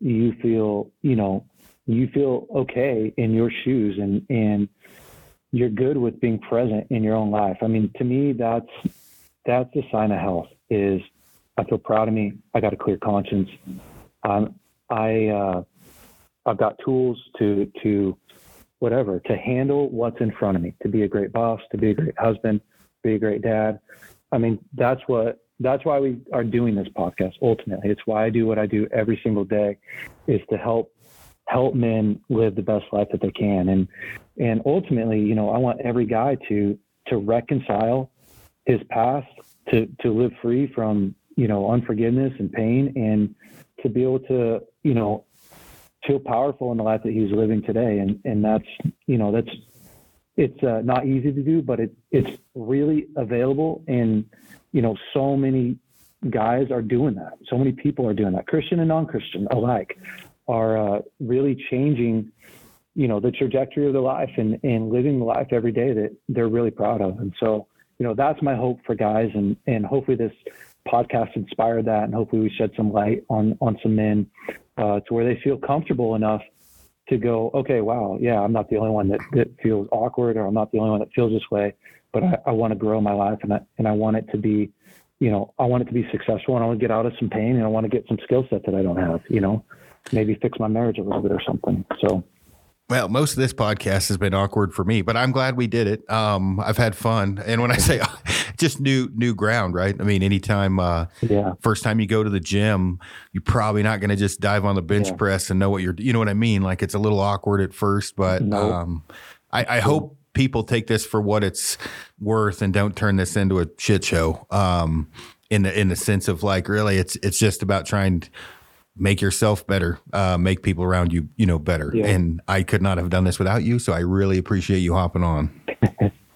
Speaker 3: you feel, you know, you feel okay in your shoes and and you're good with being present in your own life. I mean, to me that's that's the sign of health. Is I feel proud of me. I got a clear conscience. Um, I uh, I've got tools to to whatever to handle what's in front of me. To be a great boss, to be a great husband, be a great dad. I mean, that's what that's why we are doing this podcast. Ultimately, it's why I do what I do every single day, is to help help men live the best life that they can. And and ultimately, you know, I want every guy to to reconcile his past, to to live free from you know unforgiveness and pain, and to be able to you know feel powerful in the life that he's living today. And and that's you know that's it's uh, not easy to do, but it it's really available, and you know so many guys are doing that. So many people are doing that, Christian and non-Christian alike are uh, really changing, you know, the trajectory of their life and, and living the life every day that they're really proud of. And so, you know, that's my hope for guys. And, and hopefully this podcast inspired that. And hopefully we shed some light on, on some men uh, to where they feel comfortable enough to go, okay, wow, yeah, I'm not the only one that, that feels awkward or I'm not the only one that feels this way, but I, I want to grow my life and I, and I want it to be, you know, I want it to be successful and I want to get out of some pain and I want to get some skill set that I don't have, you know maybe fix my marriage a little bit or something. So,
Speaker 1: well, most of this podcast has been awkward for me, but I'm glad we did it. Um, I've had fun, and when I say just new new ground, right? I mean, anytime, uh, yeah, first time you go to the gym, you're probably not going to just dive on the bench yeah. press and know what you're, you know what I mean? Like it's a little awkward at first, but nope. um, I, I hope people take this for what it's worth and don't turn this into a shit show. Um, in the in the sense of like, really, it's it's just about trying. To, make yourself better, uh, make people around you, you know, better. Yeah. And I could not have done this without you. So I really appreciate you hopping on.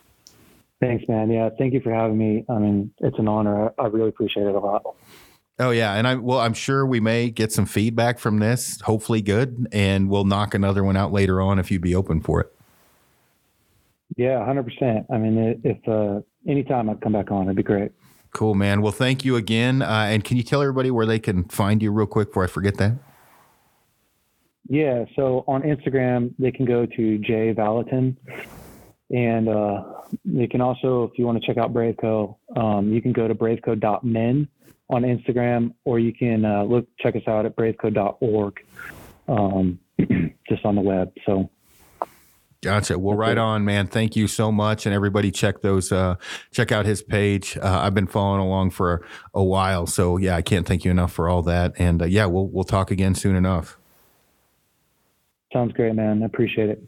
Speaker 3: Thanks, man. Yeah. Thank you for having me. I mean, it's an honor. I really appreciate it a lot.
Speaker 1: Oh yeah, and I well, I'm sure we may get some feedback from this. Hopefully, good, and we'll knock another one out later on if you'd be open for it.
Speaker 3: Yeah, hundred percent. I mean, if uh, anytime I'd come back on, it'd be great.
Speaker 1: Cool, man. Well, thank you again. Uh, and can you tell everybody where they can find you real quick before I forget that?
Speaker 3: Yeah. So on Instagram, they can go to Jay Valatin. And uh, they can also, if you want to check out Braveco, um, you can go to braveco.men on Instagram, or you can uh, look check us out at braveco.org, um, just on the web. So
Speaker 1: Gotcha. Well, right on, man. Thank you so much, and everybody check those. Uh, check out his page. Uh, I've been following along for a, a, while, so yeah, I can't thank you enough for all that. And uh, yeah, we'll we'll talk again soon enough.
Speaker 3: Sounds great, man. I appreciate it.